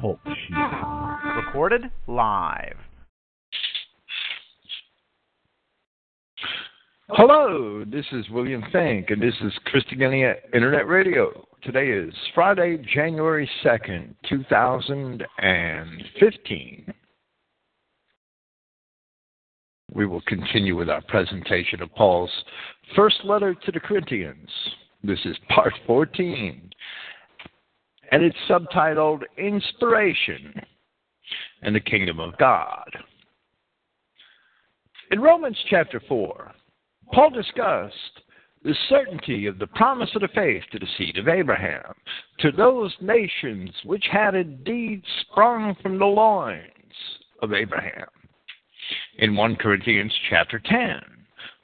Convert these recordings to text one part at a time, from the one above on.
Talk shit. Recorded live. Hello, this is William Finck, and this is Christogenea Internet Radio. Today is Friday, January 2nd, 2015. We will continue with our presentation of Paul's first letter to the Corinthians. This is part 14, and it's subtitled Inspiration and the Kingdom of God. In Romans chapter 4, Paul discussed the certainty of the promise of the faith to the seed of Abraham, to those nations which had indeed sprung from the loins of Abraham. In 1 Corinthians chapter 10,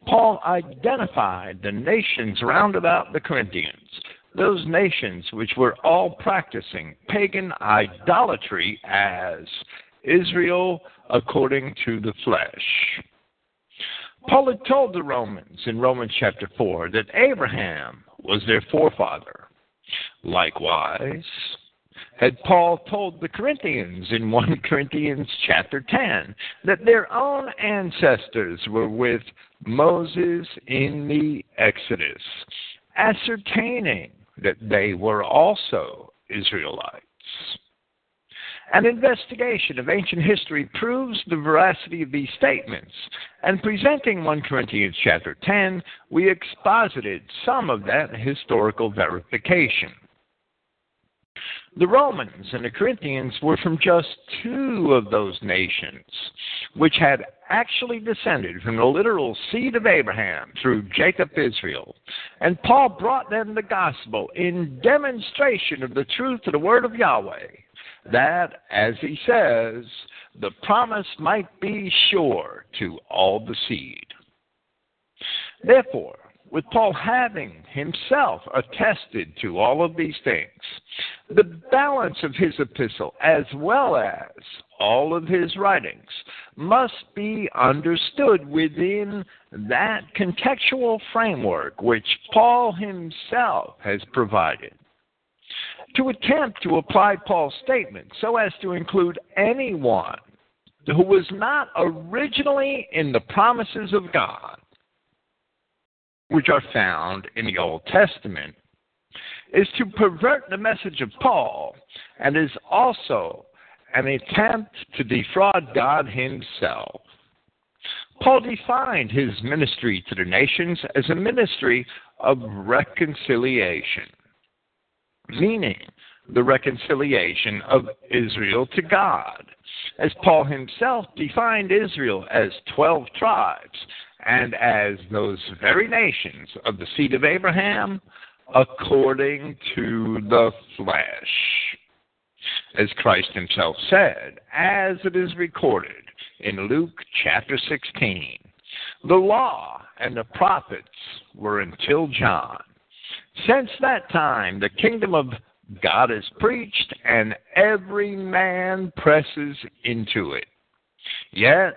Paul identified the nations round about the Corinthians, those nations which were all practicing pagan idolatry as Israel according to the flesh. Paul had told the Romans in Romans chapter 4 that Abraham was their forefather. Likewise, had Paul told the Corinthians in 1 Corinthians chapter 10 that their own ancestors were with Moses in the Exodus, ascertaining that they were also Israelites. An investigation of ancient history proves the veracity of these statements, and presenting 1 Corinthians chapter 10, we exposited some of that historical verification. The Romans and the Corinthians were from just two of those nations, which had actually descended from the literal seed of Abraham through Jacob Israel. And Paul brought them the gospel in demonstration of the truth of the word of Yahweh that, as he says, the promise might be sure to all the seed. Therefore, with Paul having himself attested to all of these things, the balance of his epistle, as well as all of his writings, must be understood within that contextual framework which Paul himself has provided. To attempt to apply Paul's statement so as to include anyone who was not originally in the promises of God, which are found in the Old Testament, is to pervert the message of Paul and is also an attempt to defraud God Himself. Paul defined his ministry to the nations as a ministry of reconciliation meaning the reconciliation of Israel to God. As Paul himself defined Israel as 12 tribes and as those very nations of the seed of Abraham according to the flesh. As Christ himself said, as it is recorded in Luke chapter 16, the law and the prophets were until John. Since that time, the kingdom of God is preached, and every man presses into it. Yet,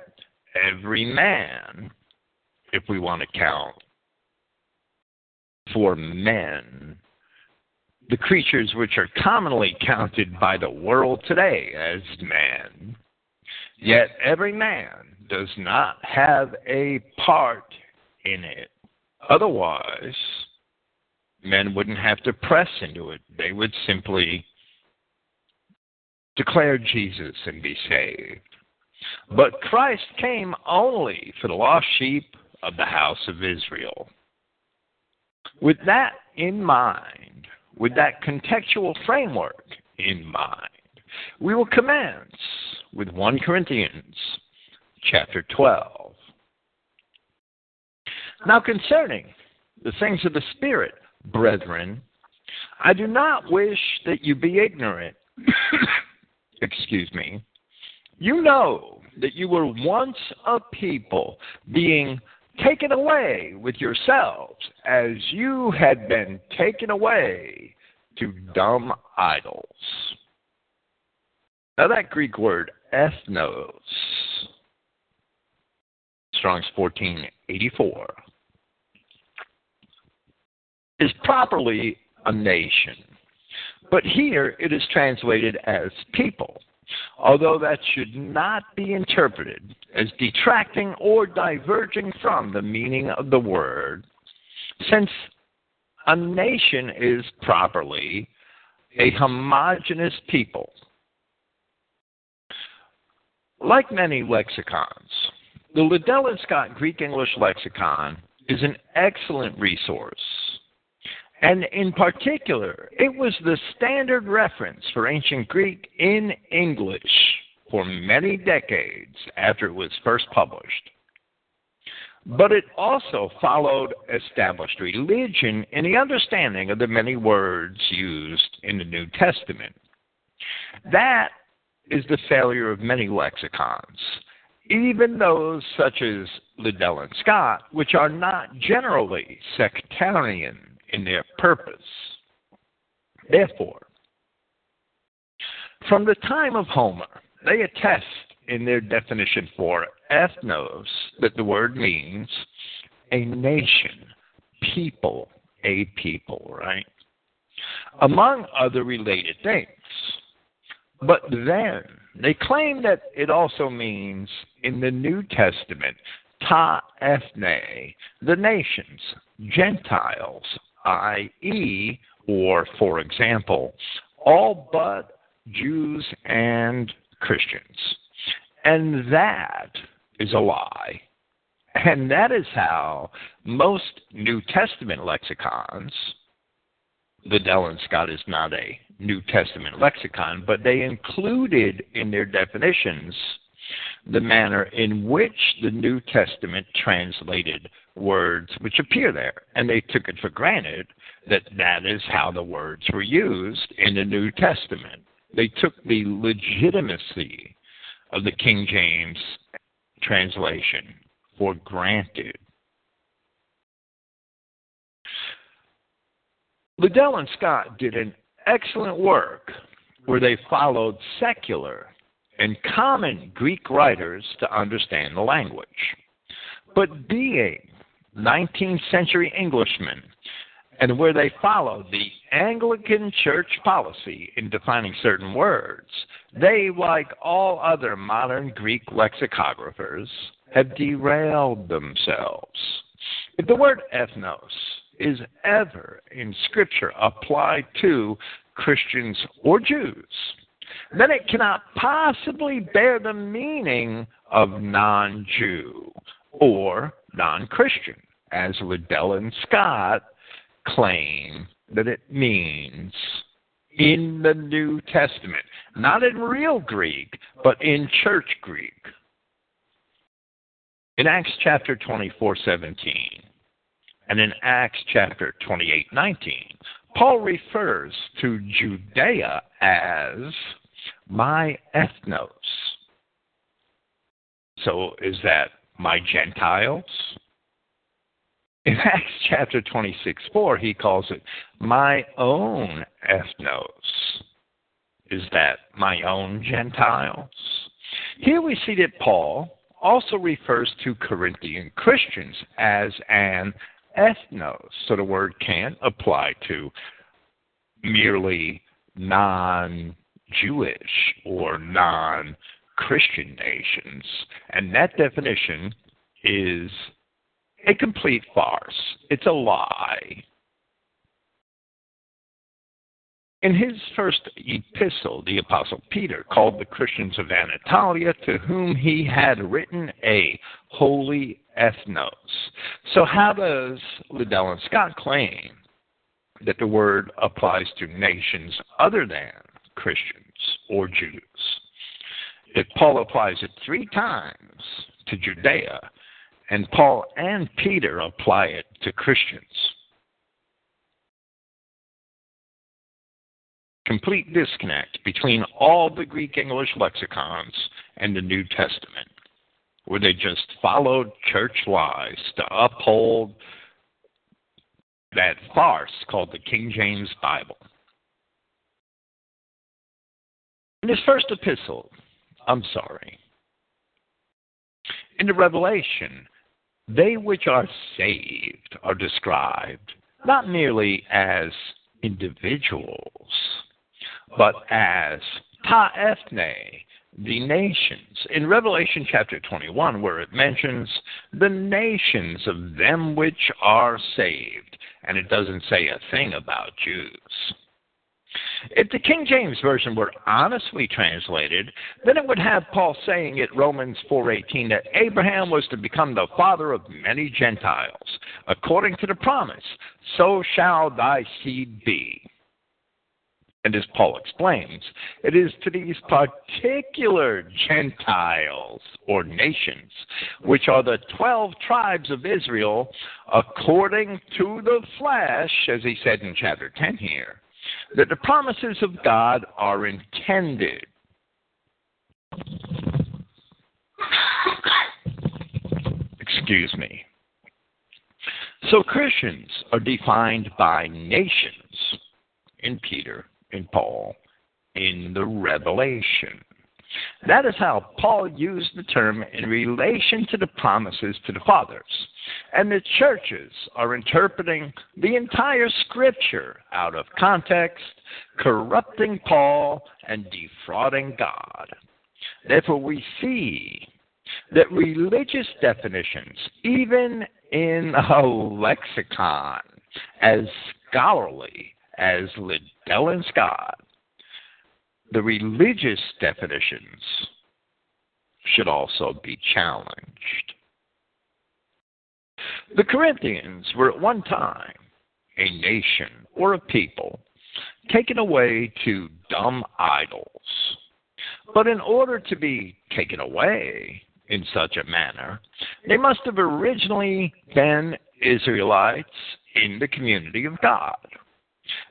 every man, if we want to count for men, the creatures which are commonly counted by the world today as men, yet every man does not have a part in it. Otherwise, men wouldn't have to press into it. They would simply declare Jesus and be saved. But Christ came only for the lost sheep of the house of Israel. With that in mind, with that contextual framework in mind, we will commence with 1 Corinthians chapter 12. Now, concerning the things of the Spirit, brethren, I do not wish that you be ignorant. Excuse me. You know that you were once a people being taken away with yourselves as you had been taken away to dumb idols. Now, that Greek word ethnos, Strong's 1484, is properly a nation. But here it is translated as people, although that should not be interpreted as detracting or diverging from the meaning of the word, since a nation is properly a homogeneous people. Like many lexicons, the Liddell and Scott Greek English lexicon is an excellent resource. And in particular, it was the standard reference for ancient Greek in English for many decades after it was first published. But it also followed established religion in the understanding of the many words used in the New Testament. That is the failure of many lexicons even those such as Liddell and Scott, which are not generally sectarian in their purpose. Therefore, from the time of Homer, they attest in their definition for ethnos that the word means a nation, people, a people, right? Among other related things. But then they claim that it also means in the New Testament, ta ethne, the nations, Gentiles, i.e., or for example, all but Jews and Christians. And that is a lie. And that is how most New Testament lexicons, Liddell and Scott is not a New Testament lexicon, but they included in their definitions the manner in which the New Testament translated words which appear there. And they took it for granted that that is how the words were used in the New Testament. They took the legitimacy of the King James translation for granted. Liddell and Scott did an excellent work where they followed secular and common Greek writers to understand the language. But being 19th century Englishmen, and where they followed the Anglican church policy in defining certain words, they, like all other modern Greek lexicographers, have derailed themselves. If the word ethnos is ever in Scripture applied to Christians or Jews, then it cannot possibly bear the meaning of non Jew or non Christian, as Liddell and Scott claim that it means in the New Testament, not in real Greek, but in church Greek. In Acts chapter 24 17, and in Acts chapter 28 19, Paul refers to Judea as my ethnos. So is that my Gentiles? In Acts chapter 26 4, he calls it my own ethnos. Is that my own Gentiles? Here we see that Paul also refers to Corinthian Christians as an ethnos. So the word can't apply to merely non Jewish or non Christian nations. And that definition is a complete farce, it's a lie. In his first epistle, the Apostle Peter called the Christians of Anatolia, to whom he had written a holy ethnos. So, how does Liddell and Scott claim that the word applies to nations other than Christians or Jews? If Paul applies it three times to Judea, and Paul and Peter apply it to Christians. complete disconnect between all the Greek English lexicons and the New Testament, where they just followed church lies to uphold that farce called the King James Bible. In his first epistle, I'm sorry, in the Revelation, they which are saved are described not merely as individuals, but as ta ethne, the nations. In Revelation chapter 21, where it mentions the nations of them which are saved, and it doesn't say a thing about Jews. If the King James version were honestly translated, then it would have Paul saying at Romans 4:18 that Abraham was to become the father of many Gentiles, according to the promise, so shall thy seed be. And as Paul explains, it is to these particular Gentiles or nations, which are the 12 tribes of Israel, according to the flesh, as he said in chapter 10 here, that the promises of God are intended. Excuse me. So Christians are defined by nations in Peter, in Paul, in the Revelation. That is how Paul used the term in relation to the promises to the fathers. And the churches are interpreting the entire scripture out of context, corrupting Paul and defrauding God. Therefore, we see that religious definitions, even in a lexicon as scholarly as Liddell and Scott, the religious definitions should also be challenged. The Corinthians were at one time a nation or a people taken away to dumb idols. But in order to be taken away in such a manner, they must have originally been Israelites in the community of God.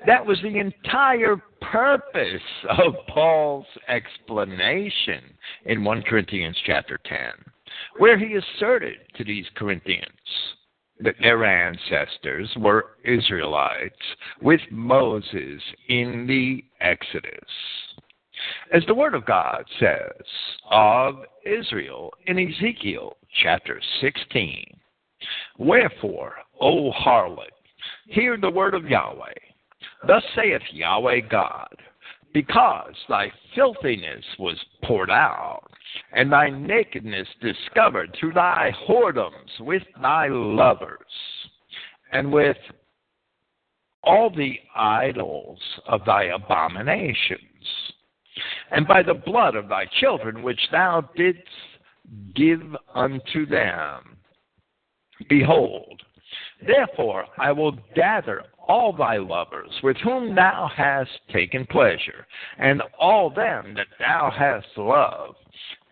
That was the entire purpose of Paul's explanation in 1 Corinthians chapter 10, where he asserted to these Corinthians that their ancestors were Israelites with Moses in the Exodus. As the Word of God says of Israel in Ezekiel chapter 16, Wherefore, O harlot, hear the word of Yahweh. Thus saith Yahweh God, because thy filthiness was poured out, and thy nakedness discovered through thy whoredoms with thy lovers, and with all the idols of thy abominations, and by the blood of thy children which thou didst give unto them. Behold, therefore I will gather all thy lovers with whom thou hast taken pleasure, and all them that thou hast loved,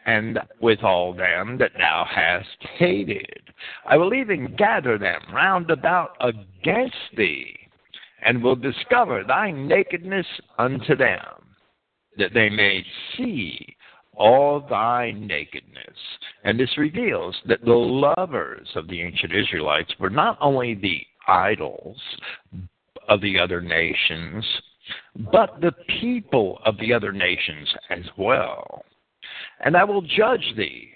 and with all them that thou hast hated. I will even gather them round about against thee, and will discover thy nakedness unto them, that they may see all thy nakedness. And this reveals that the lovers of the ancient Israelites were not only the idols of the other nations, but the people of the other nations as well. And I will judge thee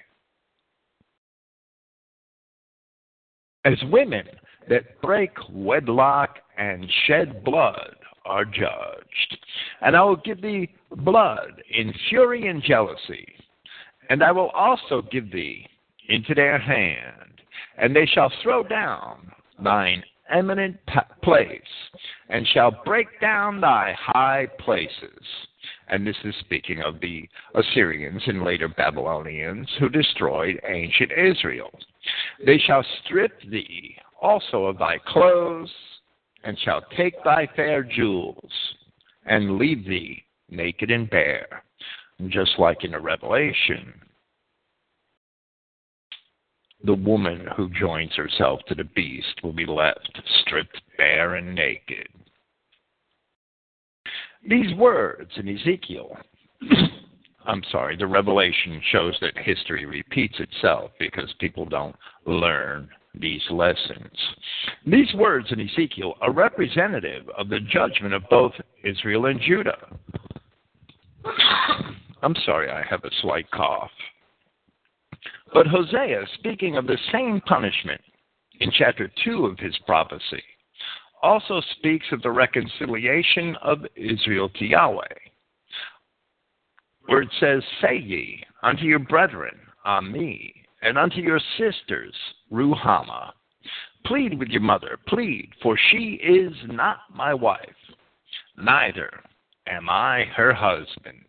as women that break wedlock and shed blood are judged. And I will give thee blood in fury and jealousy. And I will also give thee into their hand, and they shall throw down thine eminent place, and shall break down thy high places. And this is speaking of the Assyrians and later Babylonians who destroyed ancient Israel. They shall strip thee also of thy clothes, and shall take thy fair jewels, and leave thee naked and bare, just like in the Revelation the woman who joins herself to the beast will be left stripped bare and naked. These words in Ezekiel, I'm sorry, the revelation shows that history repeats itself because people don't learn these lessons. These words in Ezekiel are representative of the judgment of both Israel and Judah. I'm sorry, I have a slight cough. But Hosea, speaking of the same punishment in chapter 2 of his prophecy, also speaks of the reconciliation of Israel to Yahweh. where it says, Say ye unto your brethren, Ammi, and unto your sisters, Ruhamah. Plead with your mother, plead, for she is not my wife, neither am I her husband.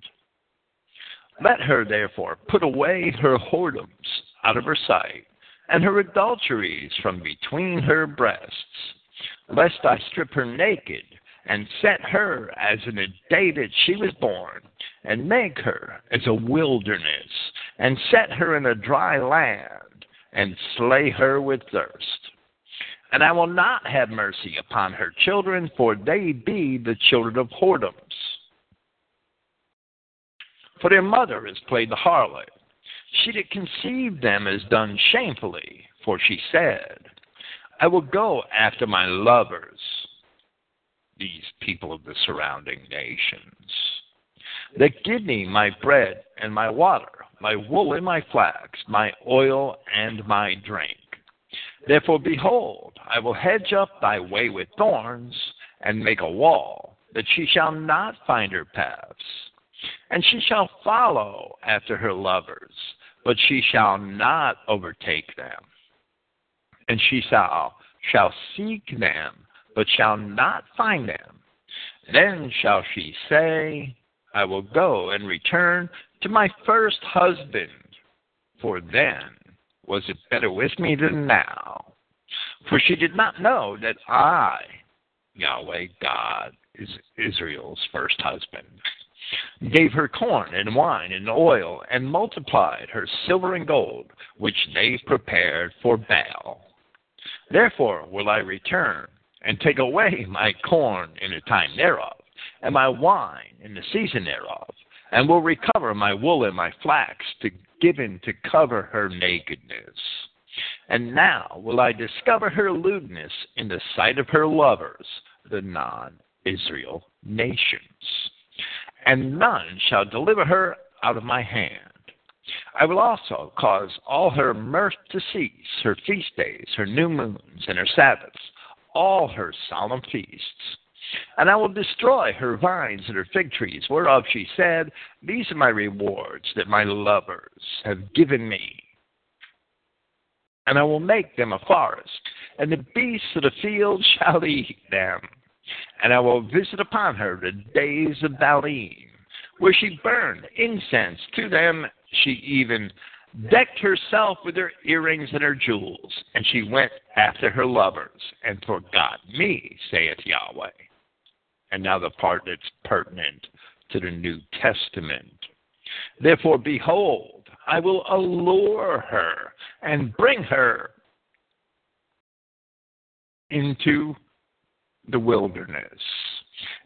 Let her therefore put away her whoredoms out of her sight, and her adulteries from between her breasts, lest I strip her naked, and set her as in the day that she was born, and make her as a wilderness, and set her in a dry land, and slay her with thirst. And I will not have mercy upon her children, for they be the children of whoredoms. For their mother has played the harlot. She that conceived them as done shamefully, for she said, I will go after my lovers, these people of the surrounding nations, that give me my bread and my water, my wool and my flax, my oil and my drink. Therefore, behold, I will hedge up thy way with thorns, and make a wall, that she shall not find her paths. And she shall follow after her lovers, but she shall not overtake them. And she shall, shall seek them, but shall not find them. Then shall she say, I will go and return to my first husband, for then was it better with me than now. For she did not know that I, Yahweh God, is Israel's first husband gave her corn and wine and oil, and multiplied her silver and gold, which they prepared for Baal. Therefore will I return, and take away my corn in the time thereof, and my wine in the season thereof, and will recover my wool and my flax to given to cover her nakedness. And now will I discover her lewdness in the sight of her lovers, the non Israel nations and none shall deliver her out of my hand. I will also cause all her mirth to cease, her feast days, her new moons, and her Sabbaths, all her solemn feasts. And I will destroy her vines and her fig trees, whereof she said, These are my rewards that my lovers have given me. And I will make them a forest, and the beasts of the field shall eat them. And I will visit upon her the days of Baalim, where she burned incense to them. She even decked herself with her earrings and her jewels, and she went after her lovers and forgot me, saith Yahweh. And now the part that's pertinent to the New Testament. Therefore, behold, I will allure her and bring her into the wilderness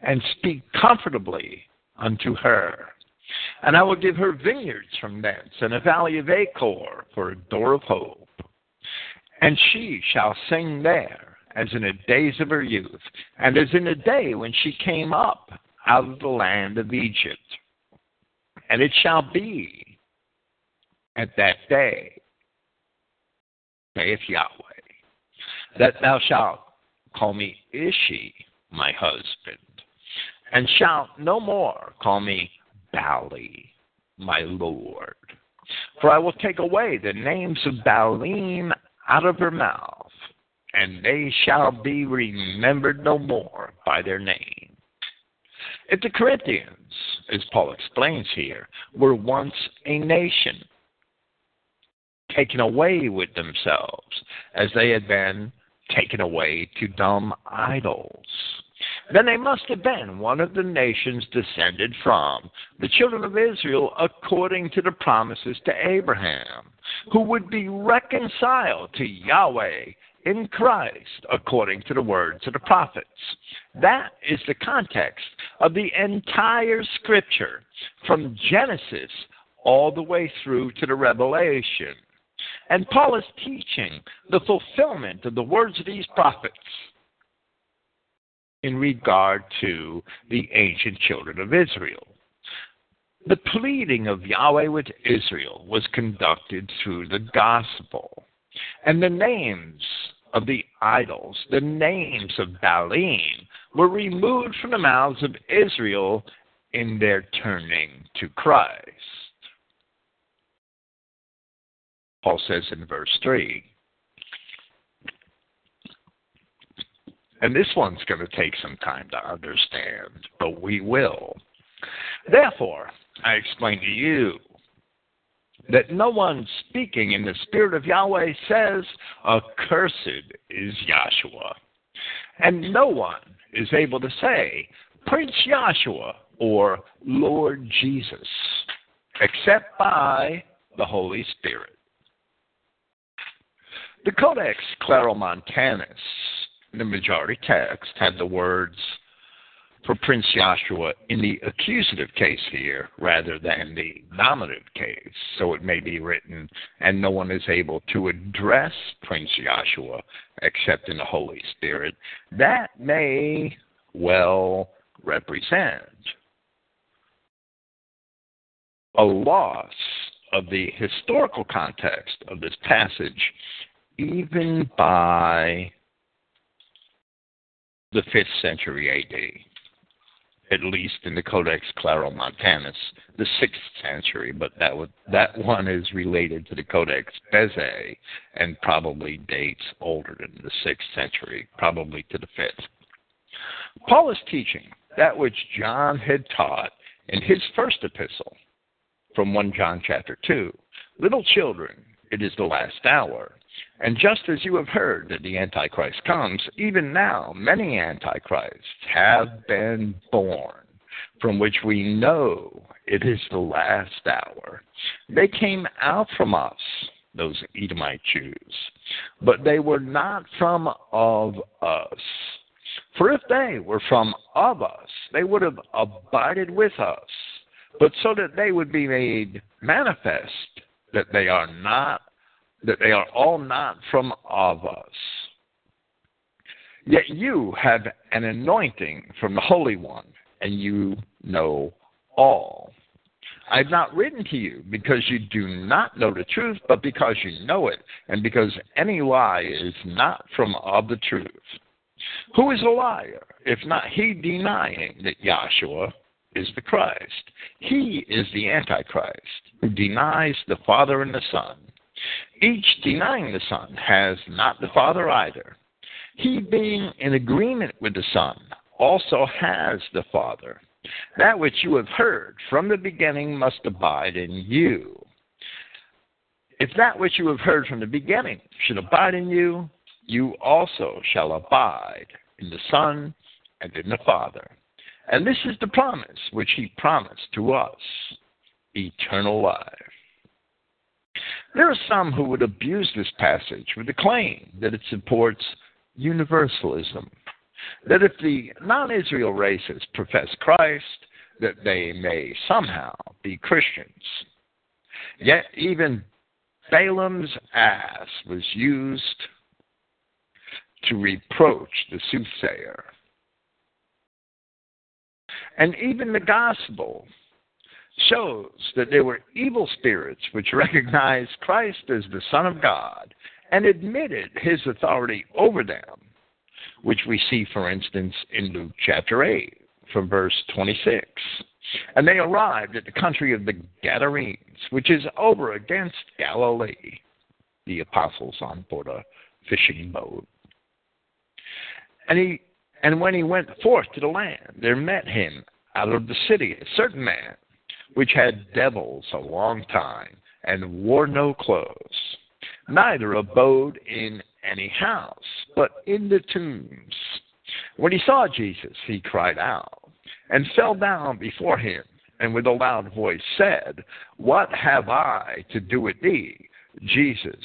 and speak comfortably unto her. And I will give her vineyards from thence, and a valley of Achor for a door of hope. And she shall sing there, as in the days of her youth, and as in the day when she came up out of the land of Egypt. And it shall be at that day, saith Yahweh, that thou shalt call me Ishi, my husband, and shalt no more call me Baali, my Lord. For I will take away the names of Baalim out of her mouth, and they shall be remembered no more by their name. If the Corinthians, as Paul explains here, were once a nation, taken away with themselves, as they had been taken away to dumb idols. Then they must have been one of the nations descended from the children of Israel according to the promises to Abraham, who would be reconciled to Yahweh in Christ according to the words of the prophets. That is the context of the entire scripture from Genesis all the way through to the Revelation. And Paul is teaching the fulfillment of the words of these prophets in regard to the ancient children of Israel. The pleading of Yahweh with Israel was conducted through the gospel. And the names of the idols, the names of Baalim, were removed from the mouths of Israel in their turning to Christ. Paul says in verse 3, and this one's going to take some time to understand, but we will. Therefore, I explain to you that no one speaking in the Spirit of Yahweh says, Accursed is Yahshua. And no one is able to say, Prince Yahshua or Lord Jesus, except by the Holy Spirit. The Codex Claromontanus, the majority text, had the words for Prince Joshua in the accusative case here rather than the nominative case. So it may be written, and no one is able to address Prince Joshua except in the Holy Spirit. That may well represent a loss of the historical context of this passage, even by the 5th century AD at least in the Codex Claromontanus, the sixth century, but that that one is related to the Codex Bezae and probably dates older than the sixth century, probably to the fifth. Paul is teaching that which John had taught in his first epistle from 1 John chapter 2. Little children, it is the last hour. And just as you have heard that the Antichrist comes, even now many Antichrists have been born, from which we know it is the last hour. They came out from us, those Edomite Jews, but they were not from of us. For if they were from of us, they would have abided with us, but so that they would be made manifest that they are not that they are all not from of us. Yet you have an anointing from the Holy One, and you know all. I have not written to you because you do not know the truth, but because you know it, and because any lie is not from of the truth. Who is a liar, if not he denying that Yahshua is the Christ? He is the Antichrist, who denies the Father and the Son. Each denying the Son has not the Father either. He, being in agreement with the Son, also has the Father. That which you have heard from the beginning must abide in you. If that which you have heard from the beginning should abide in you, you also shall abide in the Son and in the Father. And this is the promise which he promised to us eternal life. There are some who would abuse this passage with the claim that it supports universalism, that if the non Israel races profess Christ, that they may somehow be Christians. Yet even Balaam's ass was used to reproach the soothsayer. And even the gospel shows that there were evil spirits which recognized Christ as the Son of God and admitted his authority over them, which we see, for instance, in Luke chapter 8, from verse 26. And they arrived at the country of the Gadarenes, which is over against Galilee, the apostles on board a fishing boat. And he and when he went forth to the land, there met him out of the city a certain man which had devils a long time, and wore no clothes, neither abode in any house, but in the tombs. When he saw Jesus, he cried out, and fell down before him, and with a loud voice said, What have I to do with thee, Jesus,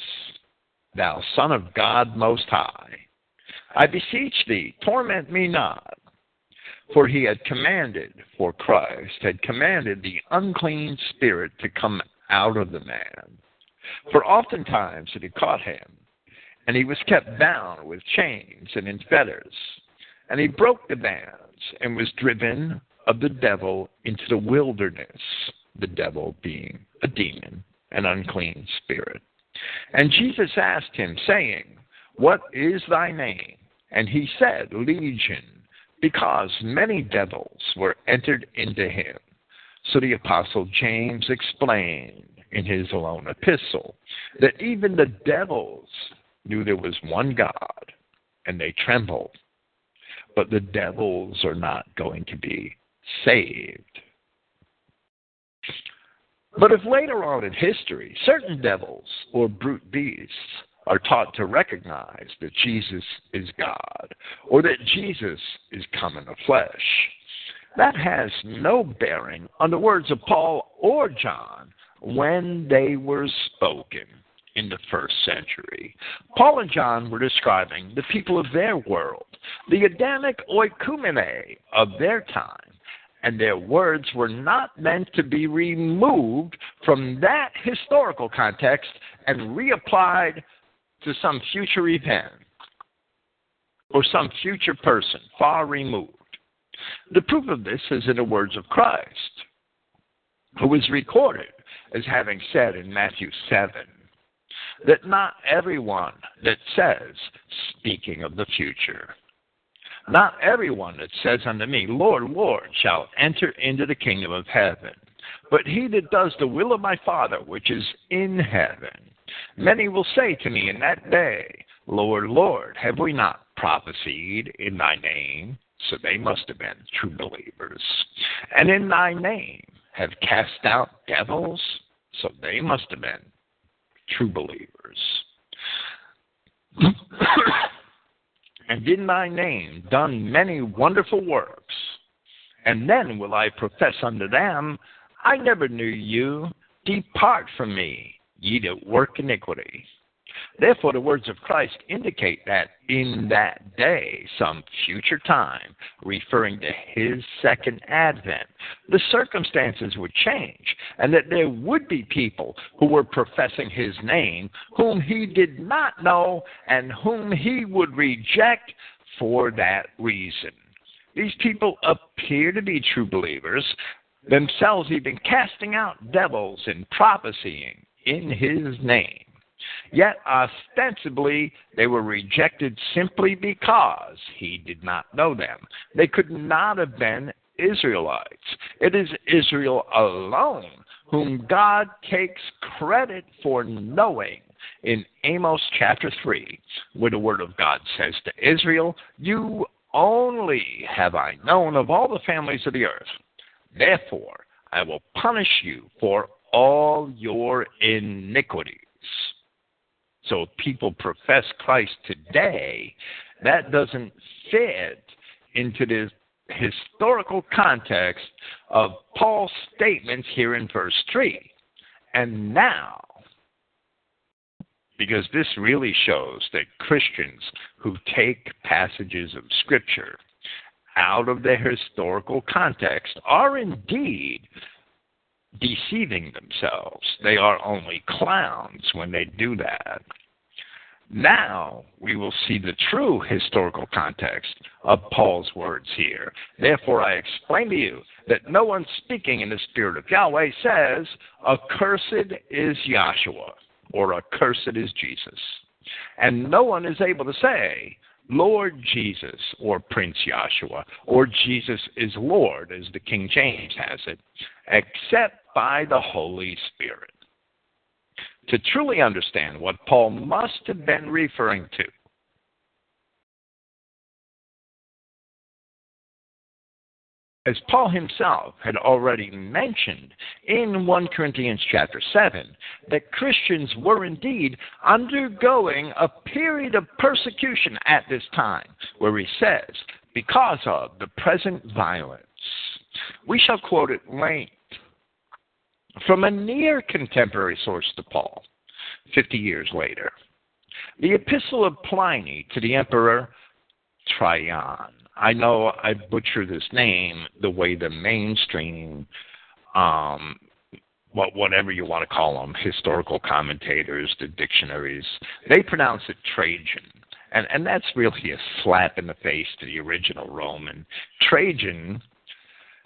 thou Son of God Most High? I beseech thee, torment me not. For he had commanded, for Christ had commanded the unclean spirit to come out of the man. For oftentimes it had caught him, and he was kept bound with chains and in fetters. And he broke the bands and was driven of the devil into the wilderness, the devil being a demon, an unclean spirit. And Jesus asked him, saying, What is thy name? And he said, Legion because many devils were entered into him. So the Apostle James explained in his lone epistle that even the devils knew there was one God and they trembled. But the devils are not going to be saved. But if later on in history certain devils or brute beasts are taught to recognize that Jesus is God or that Jesus is come in the flesh, that has no bearing on the words of Paul or John when they were spoken in the first century. Paul and John were describing the people of their world, the Adamic oikumene of their time, and their words were not meant to be removed from that historical context and reapplied to some future event or some future person far removed. The proof of this is in the words of Christ, who is recorded as having said in Matthew 7 that not everyone that says, speaking of the future, not everyone that says unto me, Lord, Lord, shall enter into the kingdom of heaven, but he that does the will of my Father which is in heaven. Many will say to me in that day, Lord, Lord, have we not prophesied in thy name? So they must have been true believers. And in thy name have cast out devils? So they must have been true believers. and in thy name done many wonderful works. And then will I profess unto them, I never knew you. Depart from me, ye that work iniquity. Therefore, the words of Christ indicate that in that day, some future time, referring to his second advent, the circumstances would change, and that there would be people who were professing his name whom he did not know and whom he would reject for that reason. These people appear to be true believers, themselves even casting out devils and prophesying in his name. Yet ostensibly they were rejected simply because he did not know them. They could not have been Israelites. It is Israel alone whom God takes credit for knowing in Amos chapter 3, where the word of God says to Israel, You only have I known of all the families of the earth. Therefore, I will punish you for all your iniquities. So people profess Christ today, that doesn't fit into the historical context of Paul's statements here in verse 3. And now, because this really shows that Christians who take passages of Scripture out of their historical context are indeed deceiving themselves. They are only clowns when they do that. Now we will see the true historical context of Paul's words here. Therefore, I explain to you that no one speaking in the Spirit of Yahweh says, Accursed is Yahshua, or Accursed is Jesus. And no one is able to say, Lord Jesus, or Prince Joshua, or Jesus is Lord, as the King James has it, except by the Holy Spirit. To truly understand what Paul must have been referring to, as Paul himself had already mentioned in 1 Corinthians chapter 7, that Christians were indeed undergoing a period of persecution at this time, where he says, because of the present violence. We shall quote at length from a near contemporary source to Paul, 50 years later. The Epistle of Pliny to the Emperor Trajan. I know I butcher this name the way the mainstream, um, what whatever you want to call them, historical commentators, the dictionaries, they pronounce it Trajan. And, and that's really a slap in the face to the original Roman. Trajan,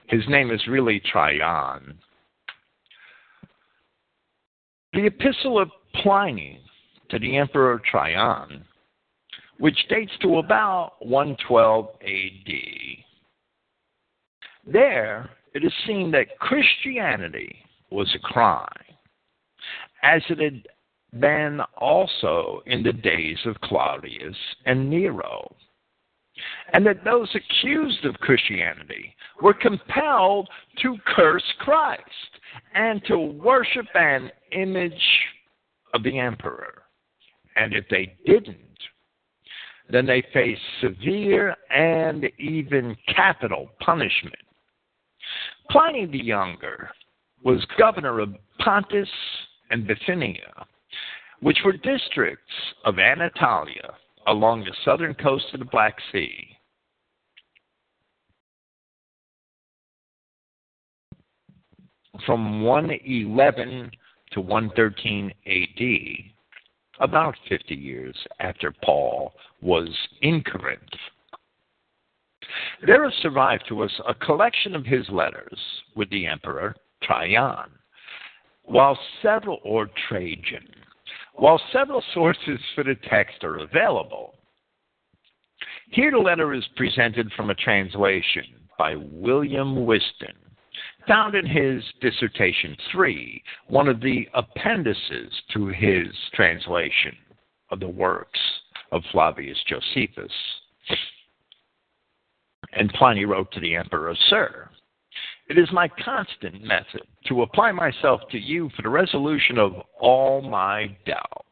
his name is really Trajan. The Epistle of Pliny to the Emperor Trajan which dates to about 112 AD. There, it is seen that Christianity was a crime, as it had been also in the days of Claudius and Nero, and that those accused of Christianity were compelled to curse Christ and to worship an image of the emperor. And if they didn't, then they faced severe and even capital punishment. Pliny the Younger was governor of Pontus and Bithynia, which were districts of Anatolia along the southern coast of the Black Sea. From 111 to 113 AD, about 50 years after Paul was in Corinth. There has survived to us a collection of his letters with the emperor Trajan, while several or Trajan, while several sources for the text are available. Here the letter is presented from a translation by William Whiston found in his Dissertation 3, one of the appendices to his translation of the works of Flavius Josephus. And Pliny wrote to the emperor, Sir, it is my constant method to apply myself to you for the resolution of all my doubts.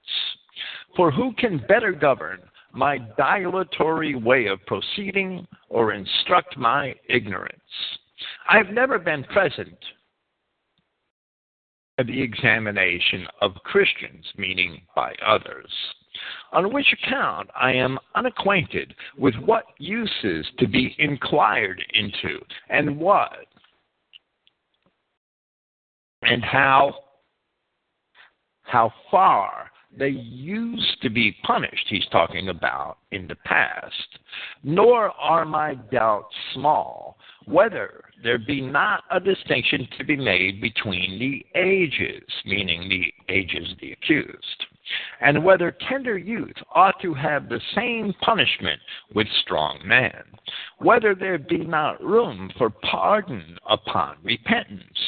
For who can better govern my dilatory way of proceeding or instruct my ignorance? I've never been present at the examination of Christians, meaning by others, on which account I am unacquainted with what uses to be inquired into and what and how how far they used to be punished, he's talking about in the past, nor are my doubts small whether there be not a distinction to be made between the ages, meaning the ages of the accused, and whether tender youth ought to have the same punishment with strong men, whether there be not room for pardon upon repentance,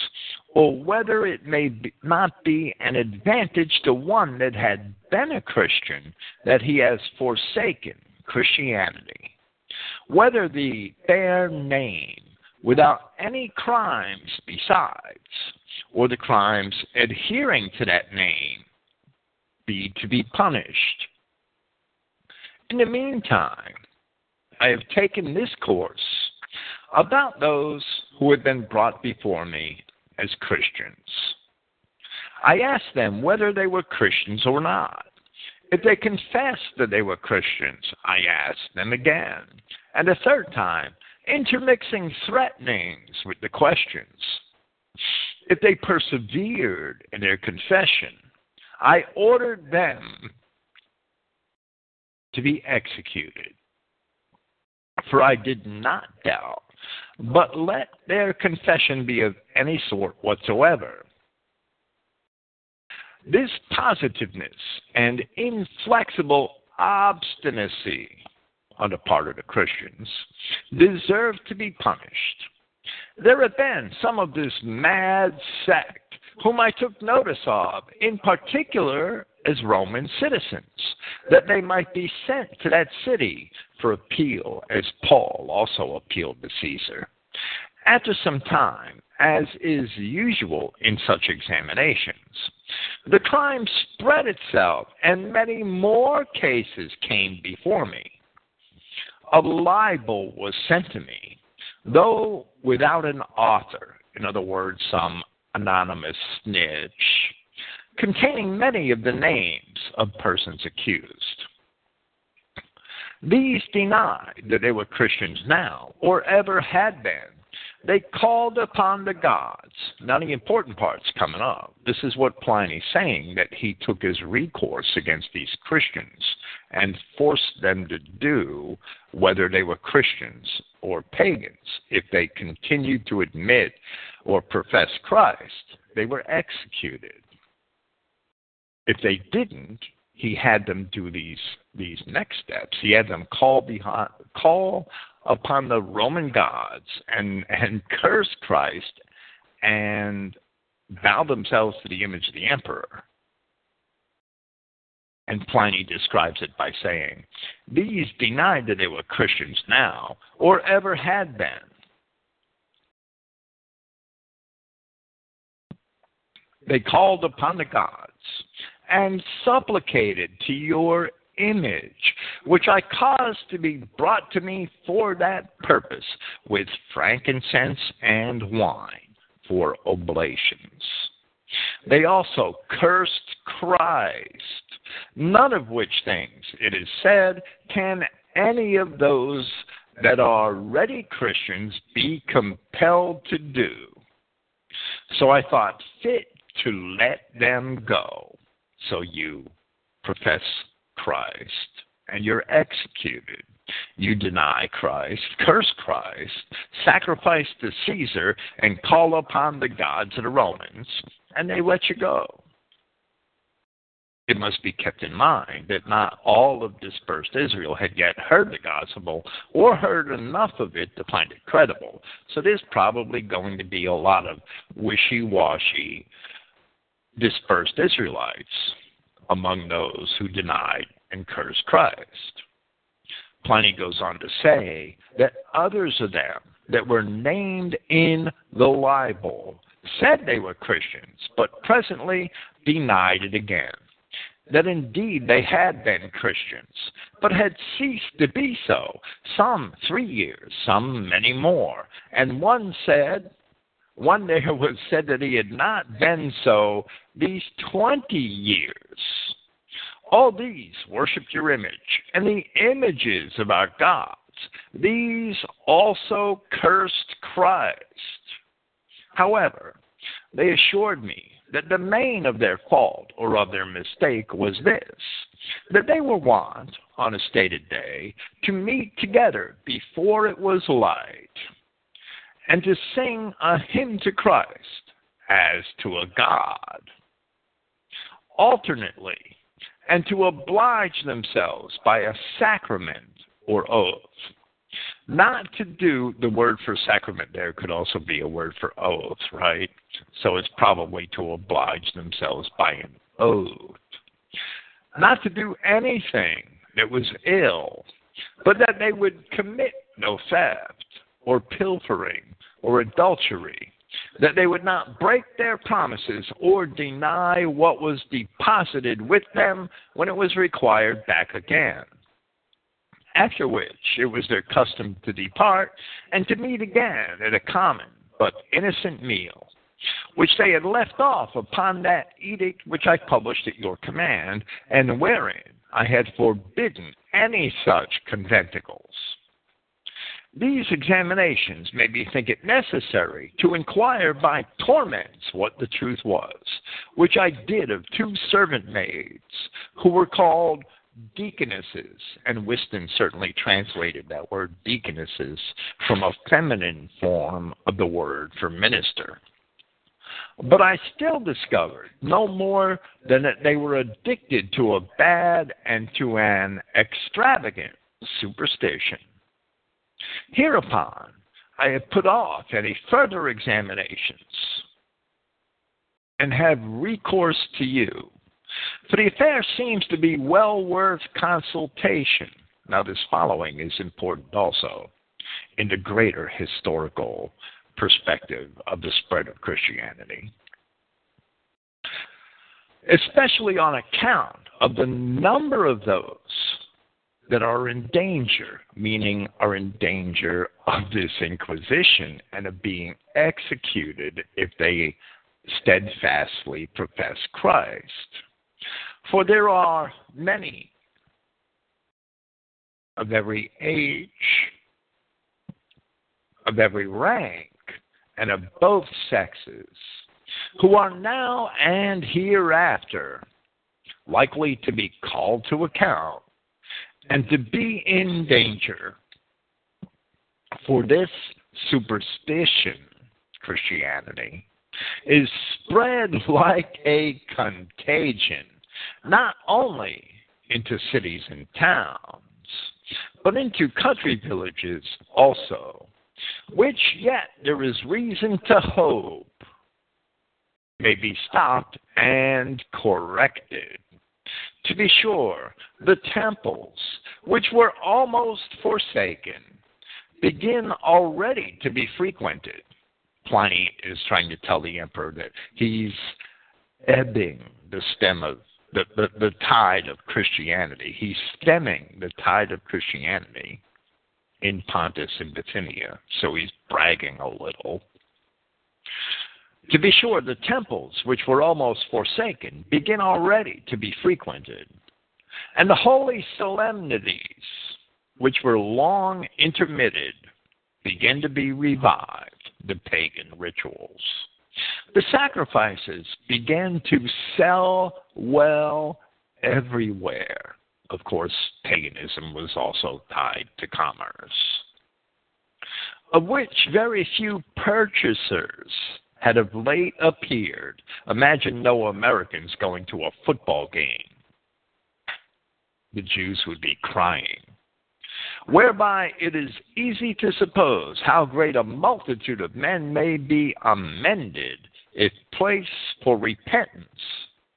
or whether it may be, not be an advantage to one that had been a Christian that he has forsaken Christianity, whether the fair name without any crimes besides, or the crimes adhering to that name be to be punished. In the meantime, I have taken this course about those who have been brought before me as Christians. I asked them whether they were Christians or not. If they confessed that they were Christians, I asked them again, and a third time, intermixing threatenings with the questions. If they persevered in their confession, I ordered them to be executed. For I did not doubt, but let their confession be of any sort whatsoever. This positiveness and inflexible obstinacy on the part of the Christians deserve to be punished. There have been some of this mad sect whom I took notice of, in particular as Roman citizens, that they might be sent to that city for appeal, as Paul also appealed to Caesar. After some time, as is usual in such examinations, the crime spread itself, and many more cases came before me a libel was sent to me, though without an author, in other words, some anonymous snitch, containing many of the names of persons accused. These denied that they were Christians now, or ever had been, they called upon the gods. Now, the important part's coming up. This is what Pliny's saying that he took his recourse against these Christians and forced them to do whether they were Christians or pagans. If they continued to admit or profess Christ, they were executed. If they didn't, he had them do these these next steps. He had them call behind, call upon the Roman gods and, and curse Christ and bow themselves to the image of the emperor. And Pliny describes it by saying, These denied that they were Christians now, or ever had been. They called upon the gods and supplicated to your image, which I caused to be brought to me for that purpose, with frankincense and wine for oblations. They also cursed Christ, none of which things, it is said, can any of those that are ready Christians be compelled to do. So I thought fit to let them go. So you profess Christ and you're executed. You deny Christ, curse Christ, sacrifice to Caesar, and call upon the gods of the Romans, and they let you go. It must be kept in mind that not all of dispersed Israel had yet heard the gospel or heard enough of it to find it credible. So there's probably going to be a lot of wishy washy dispersed Israelites among those who denied and cursed Christ. Pliny goes on to say that others of them that were named in the libel said they were Christians, but presently denied it again. That indeed they had been Christians, but had ceased to be so, some three years, some many more. And one said, one there was said that he had not been so these twenty years. All these worshiped your image, and the images of our gods. These also cursed Christ. However, they assured me that the main of their fault or of their mistake was this that they were wont, on a stated day, to meet together before it was light, and to sing a hymn to Christ as to a God. Alternately, and to oblige themselves by a sacrament or oath. Not to do the word for sacrament there could also be a word for oath, right? So it's probably to oblige themselves by an oath. Not to do anything that was ill, but that they would commit no theft or pilfering or adultery that they would not break their promises or deny what was deposited with them when it was required back again. After which it was their custom to depart and to meet again at a common but innocent meal, which they had left off upon that edict which I published at your command, and wherein I had forbidden any such conventicles. These examinations made me think it necessary to inquire by torments what the truth was, which I did of two servant maids who were called deaconesses, and Whiston certainly translated that word deaconesses from a feminine form of the word for minister. But I still discovered no more than that they were addicted to a bad and to an extravagant superstition. Hereupon, I have put off any further examinations and have recourse to you. For the affair seems to be well worth consultation. Now, this following is important also in the greater historical perspective of the spread of Christianity, especially on account of the number of those that are in danger, meaning are in danger of this inquisition and of being executed if they steadfastly profess Christ. For there are many of every age, of every rank, and of both sexes, who are now and hereafter likely to be called to account and to be in danger. For this superstition, Christianity, is spread like a contagion, not only into cities and towns, but into country villages also, which yet there is reason to hope may be stopped and corrected. To be sure, the temples, which were almost forsaken, begin already to be frequented. Pliny is trying to tell the emperor that he's ebbing the stem of the, the, the tide of Christianity. He's stemming the tide of Christianity in Pontus and Bithynia, so he's bragging a little. To be sure, the temples, which were almost forsaken, begin already to be frequented, and the holy solemnities, which were long intermitted, begin to be revived, the pagan rituals. The sacrifices began to sell well everywhere. Of course, paganism was also tied to commerce, of which very few purchasers had of late appeared. Imagine no Americans going to a football game. The Jews would be crying. Whereby it is easy to suppose how great a multitude of men may be amended if place for repentance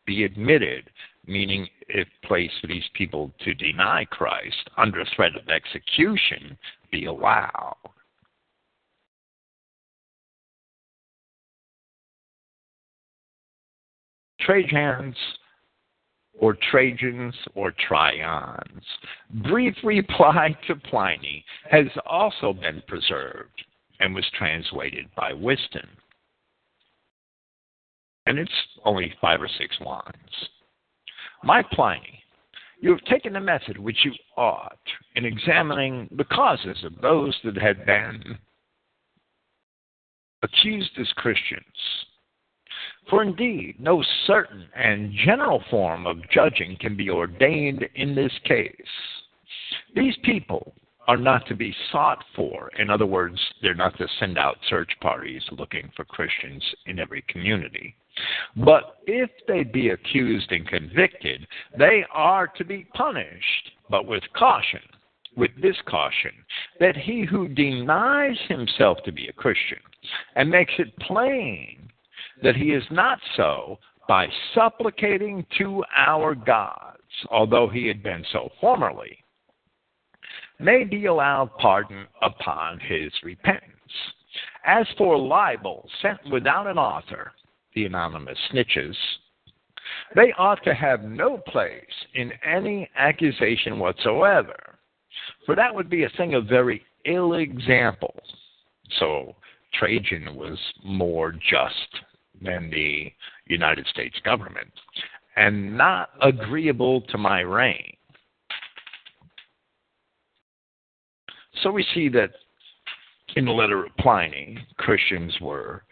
be admitted, meaning if place for these people to deny Christ under threat of execution be allowed. Trajans or Trajans or Trions. Brief reply to Pliny has also been preserved and was translated by Whiston. And it's only five or six lines. My Pliny, you have taken the method which you ought in examining the causes of those that had been accused as Christians for indeed, no certain and general form of judging can be ordained in this case. These people are not to be sought for. In other words, they're not to send out search parties looking for Christians in every community. But if they be accused and convicted, they are to be punished, but with caution, with this caution, that he who denies himself to be a Christian and makes it plain that he is not so by supplicating to our gods, although he had been so formerly, may be allowed pardon upon his repentance. As for libel sent without an author, the anonymous snitches, they ought to have no place in any accusation whatsoever, for that would be a thing of very ill example. So Trajan was more just than the United States government, and not agreeable to my reign. So we see that in the letter of Pliny, Christians were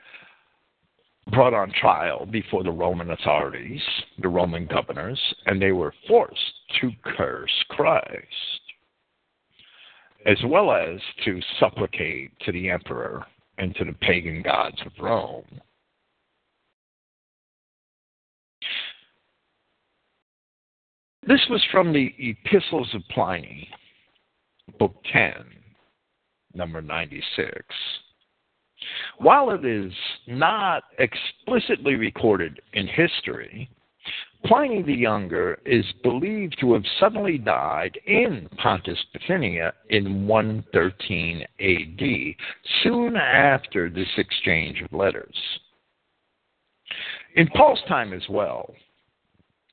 brought on trial before the Roman authorities, the Roman governors, and they were forced to curse Christ, as well as to supplicate to the emperor and to the pagan gods of Rome. This was from the Epistles of Pliny, Book 10, number 96. While it is not explicitly recorded in history, Pliny the Younger is believed to have suddenly died in Pontus Bithynia in 113 AD, soon after this exchange of letters. In Paul's time as well,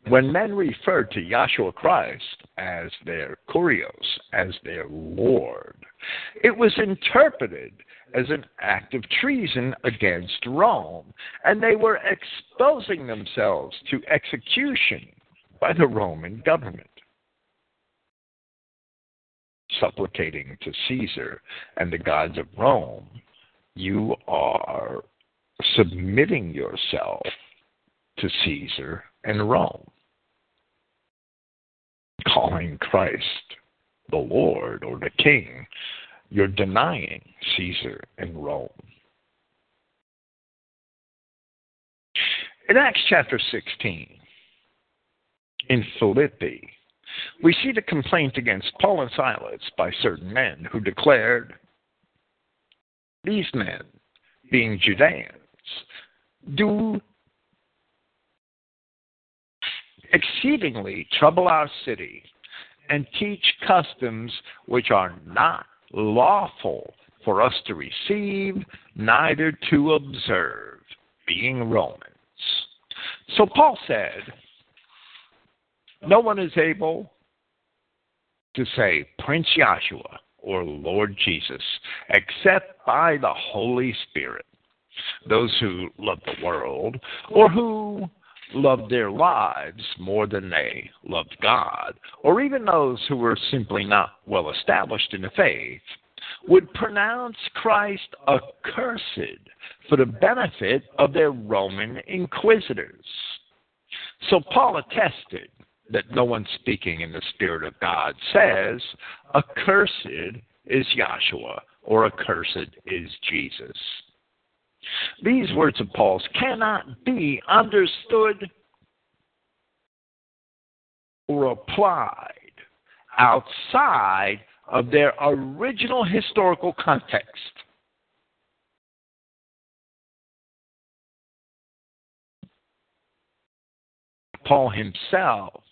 when men referred to Yahshua Christ as their kurios, as their Lord, it was interpreted as an act of treason against Rome, and they were exposing themselves to execution by the Roman government. Supplicating to Caesar and the gods of Rome, you are submitting yourself to Caesar and Rome calling Christ the Lord or the King, you're denying Caesar and Rome. In Acts chapter 16, in Philippi, we see the complaint against Paul and Silas by certain men who declared, These men, being Judeans, do exceedingly trouble our city and teach customs which are not lawful for us to receive, neither to observe, being Romans. So Paul said, No one is able to say Prince Yahshua or Lord Jesus except by the Holy Spirit. Those who love the world or who loved their lives more than they loved God, or even those who were simply not well established in the faith, would pronounce Christ accursed for the benefit of their Roman inquisitors. So Paul attested that no one speaking in the Spirit of God says, Accursed is Yahshua, or accursed is Jesus. These words of Paul's cannot be understood or applied outside of their original historical context. Paul himself